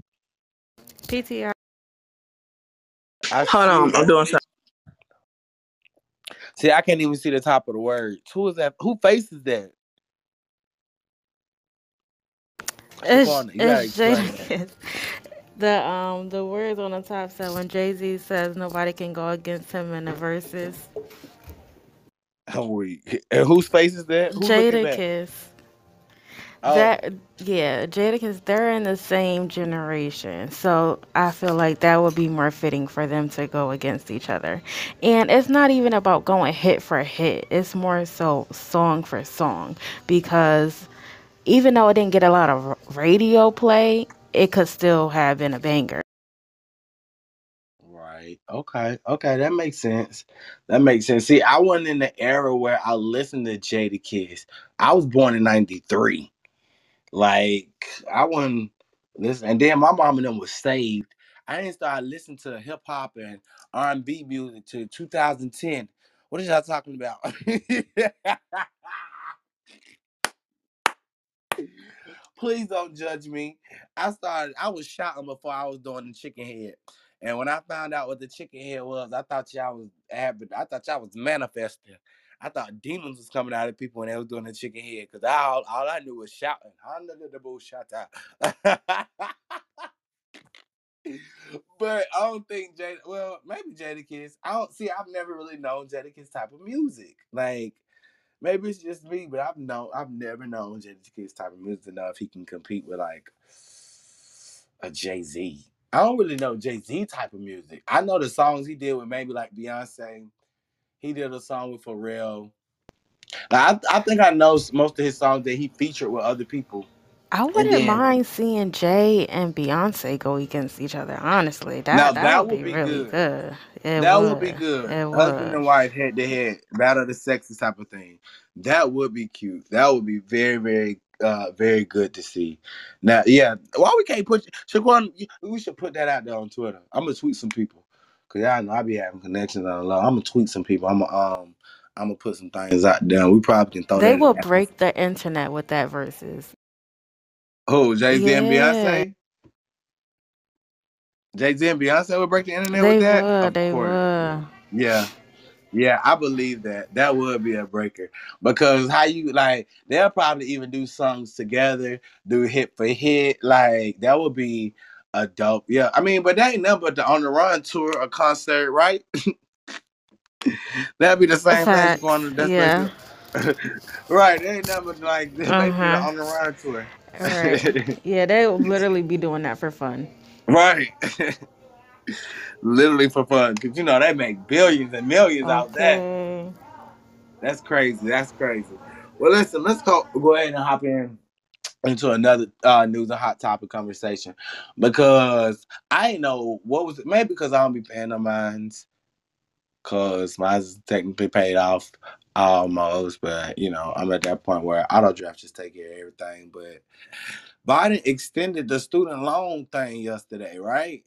PTR. I Hold on, I'm doing something. See, I can't even see the top of the words. Who is that? Who faces that? It's it's. Jadakiss. The um the words on the top said when Jay Z says nobody can go against him in the verses. I'm weak. And whose face is that? Who looking back? Oh, That yeah, Jadakiss. They're in the same generation, so I feel like that would be more fitting for them to go against each other. And it's not even about going hit for hit. It's more so song for song because even though it didn't get a lot of radio play, it could still have been a banger. right. Okay. Okay. That makes sense. That makes sense. See, I wasn't in the era where I listened to Jadakiss. I was born in '93. Like I wasn't listen, and then my mom and them was saved. I didn't start listening to hip hop and R and B music to 2010. What is y'all talking about? Please don't judge me. I started. I was shouting before I was doing the chicken head, and when I found out what the chicken head was, I thought y'all was. I thought y'all was manifesting. I thought demons was coming out of people when they was doing the chicken head, cause all all I knew was shouting. Under the shut But I don't think Jada. Well, maybe Jadakiss. I don't see. I've never really known Jadakiss type of music. Like maybe it's just me, but I've known. I've never known Jadakiss type of music enough. He can compete with like a Jay Z. I don't really know Jay Z type of music. I know the songs he did with maybe like Beyonce. He did a song with Pharrell. I I think I know most of his songs that he featured with other people. I wouldn't then mind seeing Jay and Beyonce go against each other. Honestly, now that that that would would be be really good. good. That would be good. It Husband and wife head to head, battle of the sexes type of thing. That would be cute. That would be very, very, uh, very good to see. Now, yeah, why we can't put Shaquan? We should put that out there on Twitter. I'm gonna tweet some people because I know I be having connections on the low. I'm gonna tweet some people. I'm gonna um, I'm gonna put some things out there. We probably can throw They that. Will break the internet with that verses. oh, Jay Z and Yeah, Beyonce. Jay Z and Beyonce would break the internet they with that. would. Of They course. would. Yeah. Yeah, I believe that. That would be a breaker. Because how you like they'll probably even do songs together, do hit for hit. Like that would be a dope. Yeah. I mean, but that ain't nothing but the on the run tour or concert, right? That'd be the same thing Facts. going that's Yeah. right. they ain't nothing but like uh-huh. on the run tour. Right. Yeah, they will literally be doing that for fun. right. Literally for fun. Cause you know they make billions and millions out that. Okay. That's crazy. That's crazy. Well, listen, let's go go ahead and hop in into another uh, news and hot topic conversation because I know what was it. Maybe because I don't be paying no minds because mine's technically paid off almost, but you know I'm at that point where auto draft just take care of everything. But Biden extended the student loan thing yesterday, right?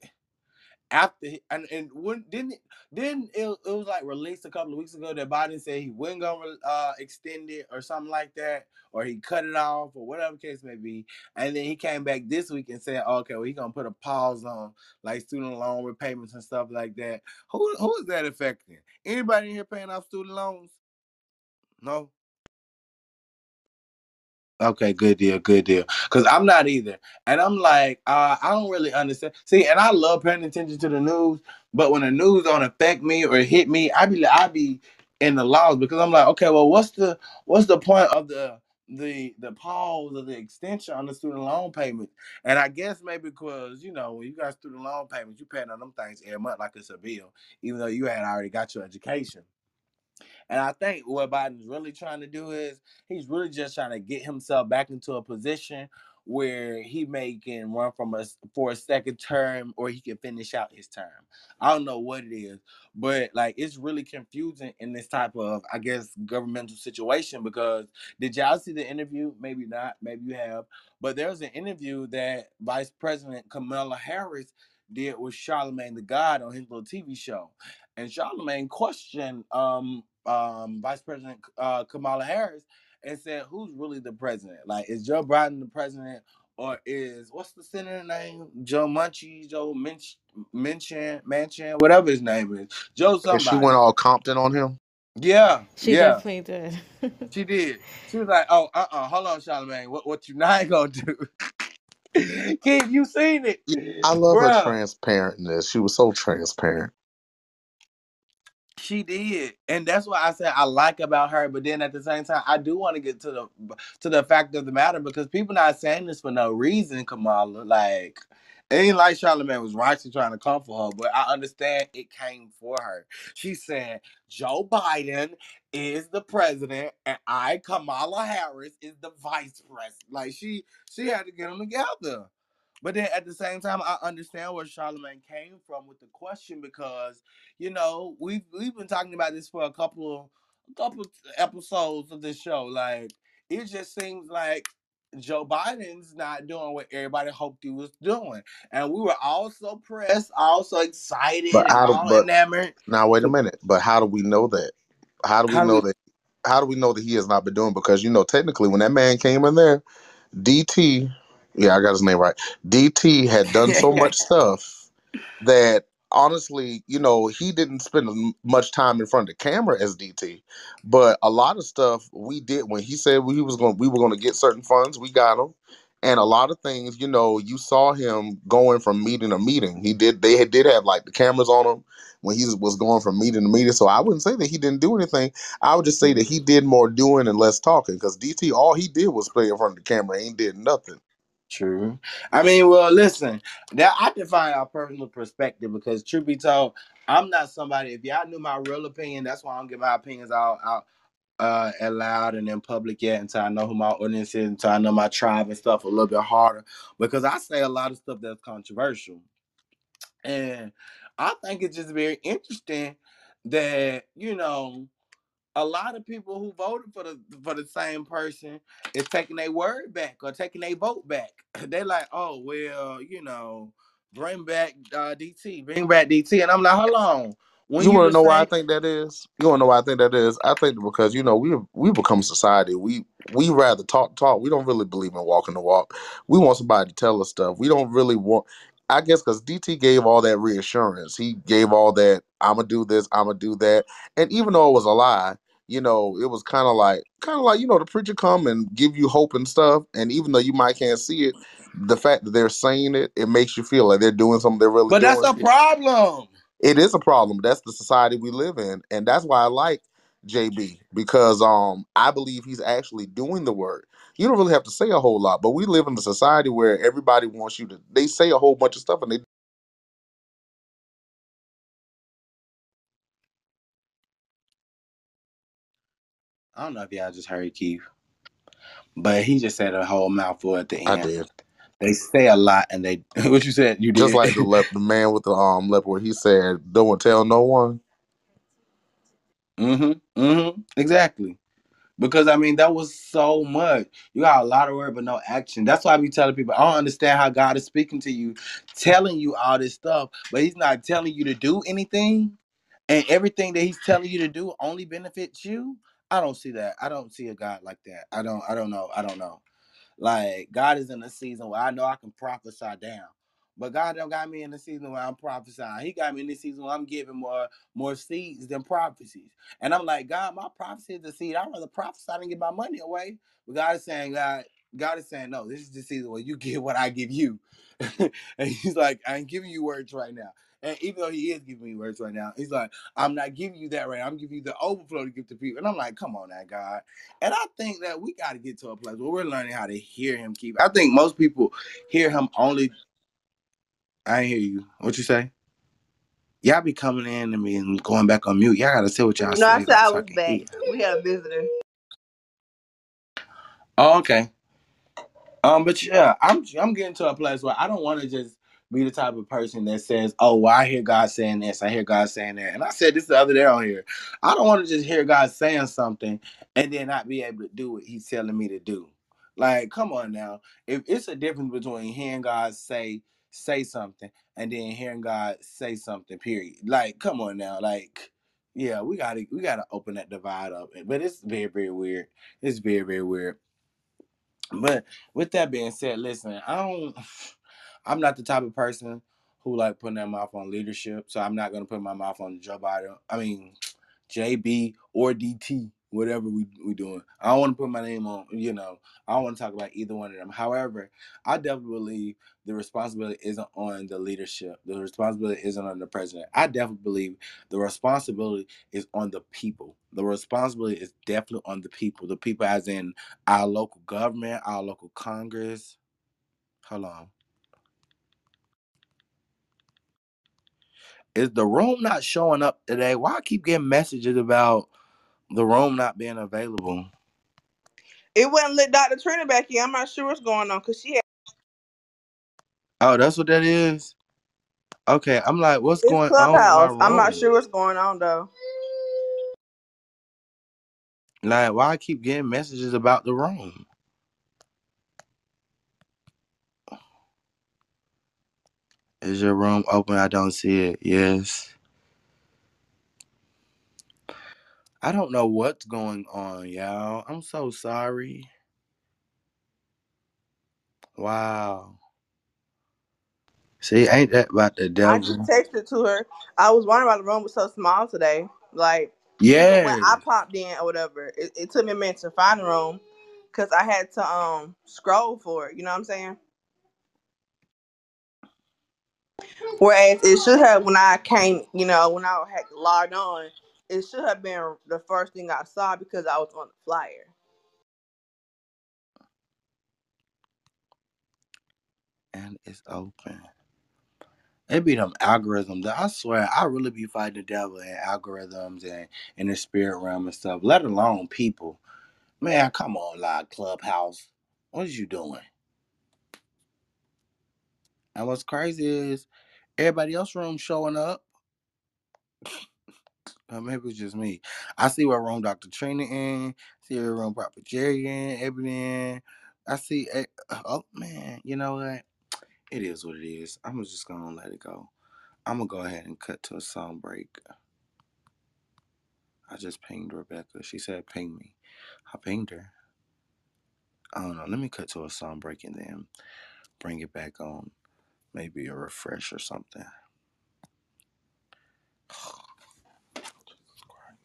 After and and when didn't then it, it was like released a couple of weeks ago that Biden said he wasn't gonna uh, extend it or something like that, or he cut it off or whatever case may be. And then he came back this week and said, okay, well he's gonna put a pause on like student loan repayments and stuff like that. Who who is that affecting? Anybody in here paying off student loans? No. Okay, good deal, good deal. Cause I'm not either, and I'm like, uh, I don't really understand. See, and I love paying attention to the news, but when the news don't affect me or hit me, I be I be in the laws because I'm like, okay, well, what's the what's the point of the the the pause of the extension on the student loan payment? And I guess maybe because you know when you got student loan payments, you paying on them things every month like it's a bill, even though you had already got your education. And I think what Biden's really trying to do is he's really just trying to get himself back into a position where he may can run from us for a second term or he can finish out his term. I don't know what it is, but like it's really confusing in this type of I guess governmental situation because did y'all see the interview? Maybe not, maybe you have, but there was an interview that Vice President Kamala Harris did with Charlemagne the God on his little TV show. And Charlemagne questioned um um, Vice President uh, Kamala Harris and said, "Who's really the president? Like, is Joe Biden the president, or is what's the senator name? Joe Munchie, Joe Minch, Minchin, Manchin, whatever his name is, Joe somebody." And she went all Compton on him. Yeah, She yeah, definitely did. she did. She was like, "Oh, uh, uh hold on, Charlemagne. What, what you not gonna do?" Keith, you seen it? I love her Bruh. transparentness. She was so transparent. She did, and that's what I said I like about her. But then at the same time, I do want to get to the to the fact of the matter because people not saying this for no reason. Kamala, like, it ain't like Charlemagne was rightly trying to come for her, but I understand it came for her. She said Joe Biden is the president, and I, Kamala Harris, is the vice president. Like she she had to get them together. But then at the same time, I understand where Charlemagne came from with the question because you know we've we've been talking about this for a couple of a couple of episodes of this show. Like it just seems like Joe Biden's not doing what everybody hoped he was doing, and we were all so pressed, all so excited, But how all but- enamored. Now wait a minute. But how do we know that? How do we How know we- that? How do we know that he has not been doing? Because you know, technically, when that man came in there, DT, yeah, I got his name right. DT had done so much stuff that honestly, you know, he didn't spend much time in front of the camera as DT, but a lot of stuff we did when he said we was going, we were going to get certain funds, we got them. And a lot of things, you know, you saw him going from meeting to meeting. He did. They had, did have like the cameras on him when he was going from meeting to meeting. So I wouldn't say that he didn't do anything. I would just say that he did more doing and less talking. Because DT, all he did was play in front of the camera. He ain't did nothing. True. I mean, well, listen, that I define our personal perspective because, truth be told, I'm not somebody. If y'all knew my real opinion, that's why I don't get my opinions out out uh aloud and in public yet until I know who my audience is, until I know my tribe and stuff a little bit harder. Because I say a lot of stuff that's controversial, and I think it's just very interesting that you know a lot of people who voted for the for the same person is taking their word back or taking their vote back. They're like, oh well, you know, bring back uh, DT, bring back DT, and I'm like, hold on. When you want to know why I think that is? You want to know why I think that is? I think because you know we we become society. We we rather talk talk. We don't really believe in walking the walk. We want somebody to tell us stuff. We don't really want. I guess because DT gave all that reassurance. He gave all that. I'm gonna do this. I'm gonna do that. And even though it was a lie, you know, it was kind of like kind of like you know the preacher come and give you hope and stuff. And even though you might can't see it, the fact that they're saying it, it makes you feel like they're doing something they're really but that's a problem. it is a problem. That's the society we live in, and that's why I like JB because um I believe he's actually doing the work. You don't really have to say a whole lot, but we live in a society where everybody wants you to. They say a whole bunch of stuff, and they I don't know if y'all just heard Keith. but he just said a whole mouthful at the end. I did. They say a lot, and they what you said you Just like the the man with the um where he said, "Don't tell no one." mm-hmm. Mm-hmm. Exactly. Because I mean, that was so much. You got a lot of word, but no action. That's why I be telling people, I don't understand how God is speaking to you, telling you all this stuff, but He's not telling you to do anything, and everything that He's telling you to do only benefits you. I don't see that. I don't see a God like that. I don't. I don't know. I don't know. Like God is in a season where I know I can prophesy down. But God don't got me in the season where I'm prophesying. He got me in the season where I'm giving more more seeds than prophecies. And I'm like, God, my prophecy is the seed. I'd rather prophesy than give my money away. But God is saying, God, God is saying, no, this is the season where you get what I give you. and he's like, I ain't giving you words right now. And even though he is giving me words right now, he's like, I'm not giving you that right. now. I'm giving you the overflow to give to people. And I'm like, come on now, God. And I think that we got to get to a place where we're learning how to hear him keep. I think most people hear him only. I hear you. What you say? Y'all be coming in to me and going back on mute. Y'all gotta say what y'all saying. No, I say. said I was can back. We had a visitor. Oh, okay. Um, but yeah, I'm I'm getting to a place where I don't want to just be the type of person that says, "Oh, well, I hear God saying this, I hear God saying that," and I said this the other day on here. I don't want to just hear God saying something and then not be able to do what He's telling me to do. Like, come on now. If it's a difference between hearing God say say something and then hearing God say something, period. Like, come on now. Like, yeah, we gotta we gotta open that divide up. But it's very very weird. It's very very weird. But with that being said, listen, I don't I'm not the type of person who like putting their mouth on leadership. So I'm not gonna put my mouth on Joe Biden. I mean JB or DT, whatever we we doing. I don't want to put my name on, you know, I don't want to talk about either one of them. However, I definitely believe the responsibility isn't on the leadership. The responsibility isn't on the president. I definitely believe the responsibility is on the people. The responsibility is definitely on the people. The people as in our local government, our local Congress. Hold on. Is the room not showing up today? Why I keep getting messages about the room not being available? It wouldn't let Dr. Trina back in. I'm not sure what's going on because she had Oh, that's what that is. Okay, I'm like, what's it's going on with my Clubhouse. I'm not room? sure what's going on though. Like, why I keep getting messages about the room? Is your room open? I don't see it. Yes. I don't know what's going on, y'all. I'm so sorry. Wow. See, ain't that about the I just devil? texted to her. I was wondering why the room was so small today. Like even when I popped in or whatever, it, it took me a minute to find the room because I had to um scroll for it. You know what I'm saying? Whereas it should have when I came, you know, when I had logged on, it should have been the first thing I saw because I was on the flyer. And it's open. It be them algorithms. I swear, I really be fighting the devil and algorithms and in the spirit realm and stuff, let alone people. Man, come on, live clubhouse. What is you doing? And what's crazy is everybody else room showing up. Maybe it's just me. I see what room Dr. Trina in, see what room Prophet Jerry in, Ebony in. I see, oh man, you know what? It is what it is. I'm just gonna let it go. I'm gonna go ahead and cut to a song break. I just pinged Rebecca. She said ping me. I pinged her. I don't know. Let me cut to a song break and then bring it back on. Maybe a refresh or something.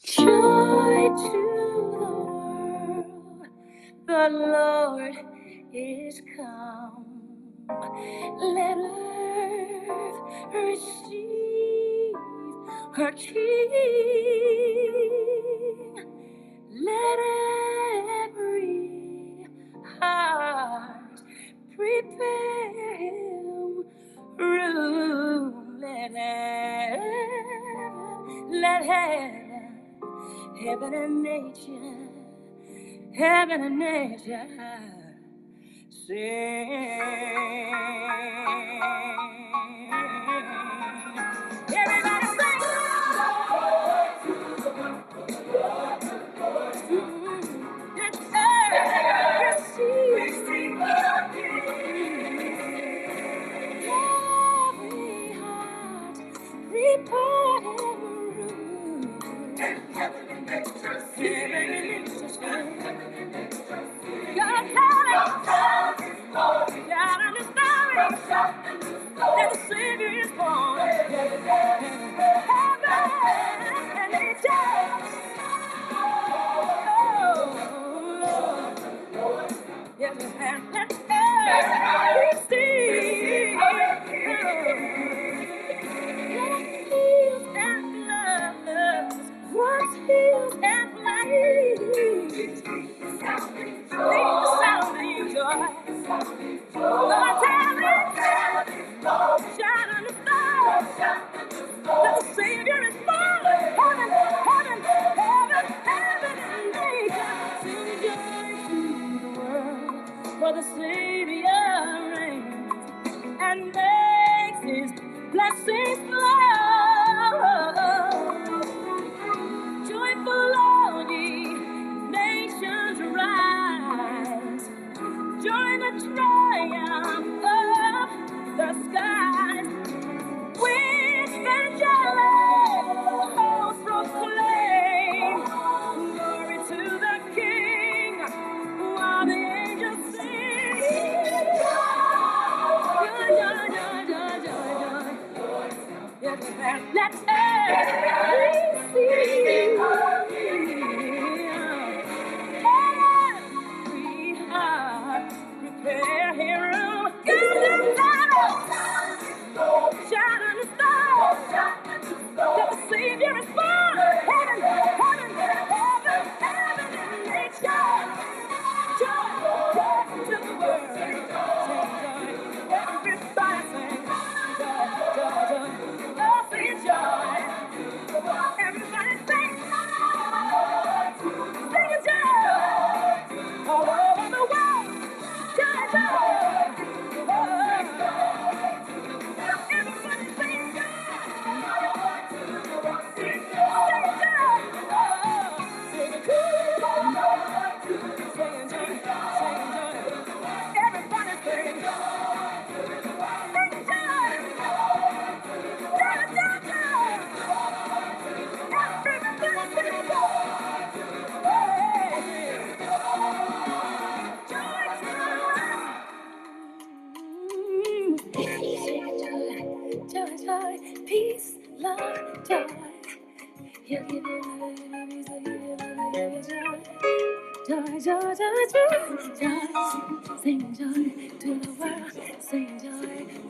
Joy to the world, the Lord is come. Let earth receive her King. Let every heart prepare room. Let heaven, let heaven, heaven and nature heaven and nature sing. Heaven and angels. Yes, and For the Savior reigns and makes his blessings flow. Join the triumph of the skies. With angelic hosts proclaim glory to the King, while the angels sing. Joy, joy, joy, joy, joy, joy. Let earth receive Prepare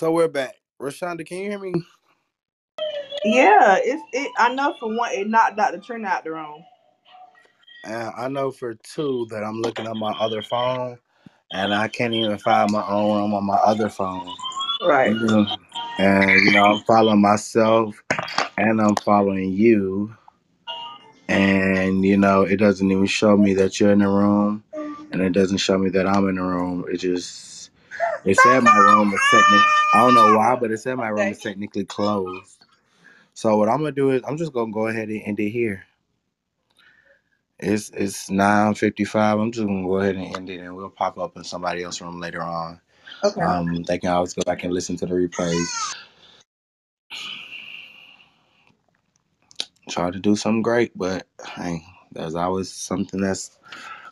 So we're back. Rashonda, can you hear me? Yeah, it's it. I know for one, it knocked Dr. Trina out the room. And I know for two that I'm looking at my other phone and I can't even find my own room on my other phone. Right. Mhm. And you know, I'm following myself and I'm following you. And you know, it doesn't even show me that you're in the room and it doesn't show me that I'm in the room. It just it said my room is technically I don't know why, but it said my room is technically closed. So what I'm gonna do is I'm just gonna go ahead and end it here. It's it's nine fifty five. I'm just gonna go ahead and end it, and we'll pop up in somebody else's room later on. Okay. Um, they can always go back and listen to the replays. try to do something great, but hey, there's always something that's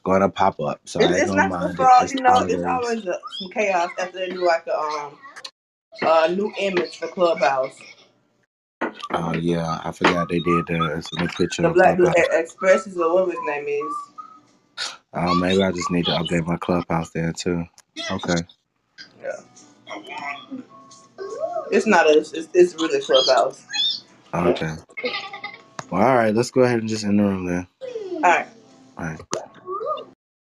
going to pop up. So I It's, ain't it's your mind it. It's you know. It's always uh, some chaos after they do like a um a new image for Clubhouse. Oh yeah, I forgot they did it's a new picture The Black Blue Clubhouse. Expresses whatever his name is. Oh, maybe I just need to update my Clubhouse there too. Okay. Yeah. It's not a. It's, it's really Clubhouse. Okay. Well, all right. Let's go ahead and just end the room then. All right. All right.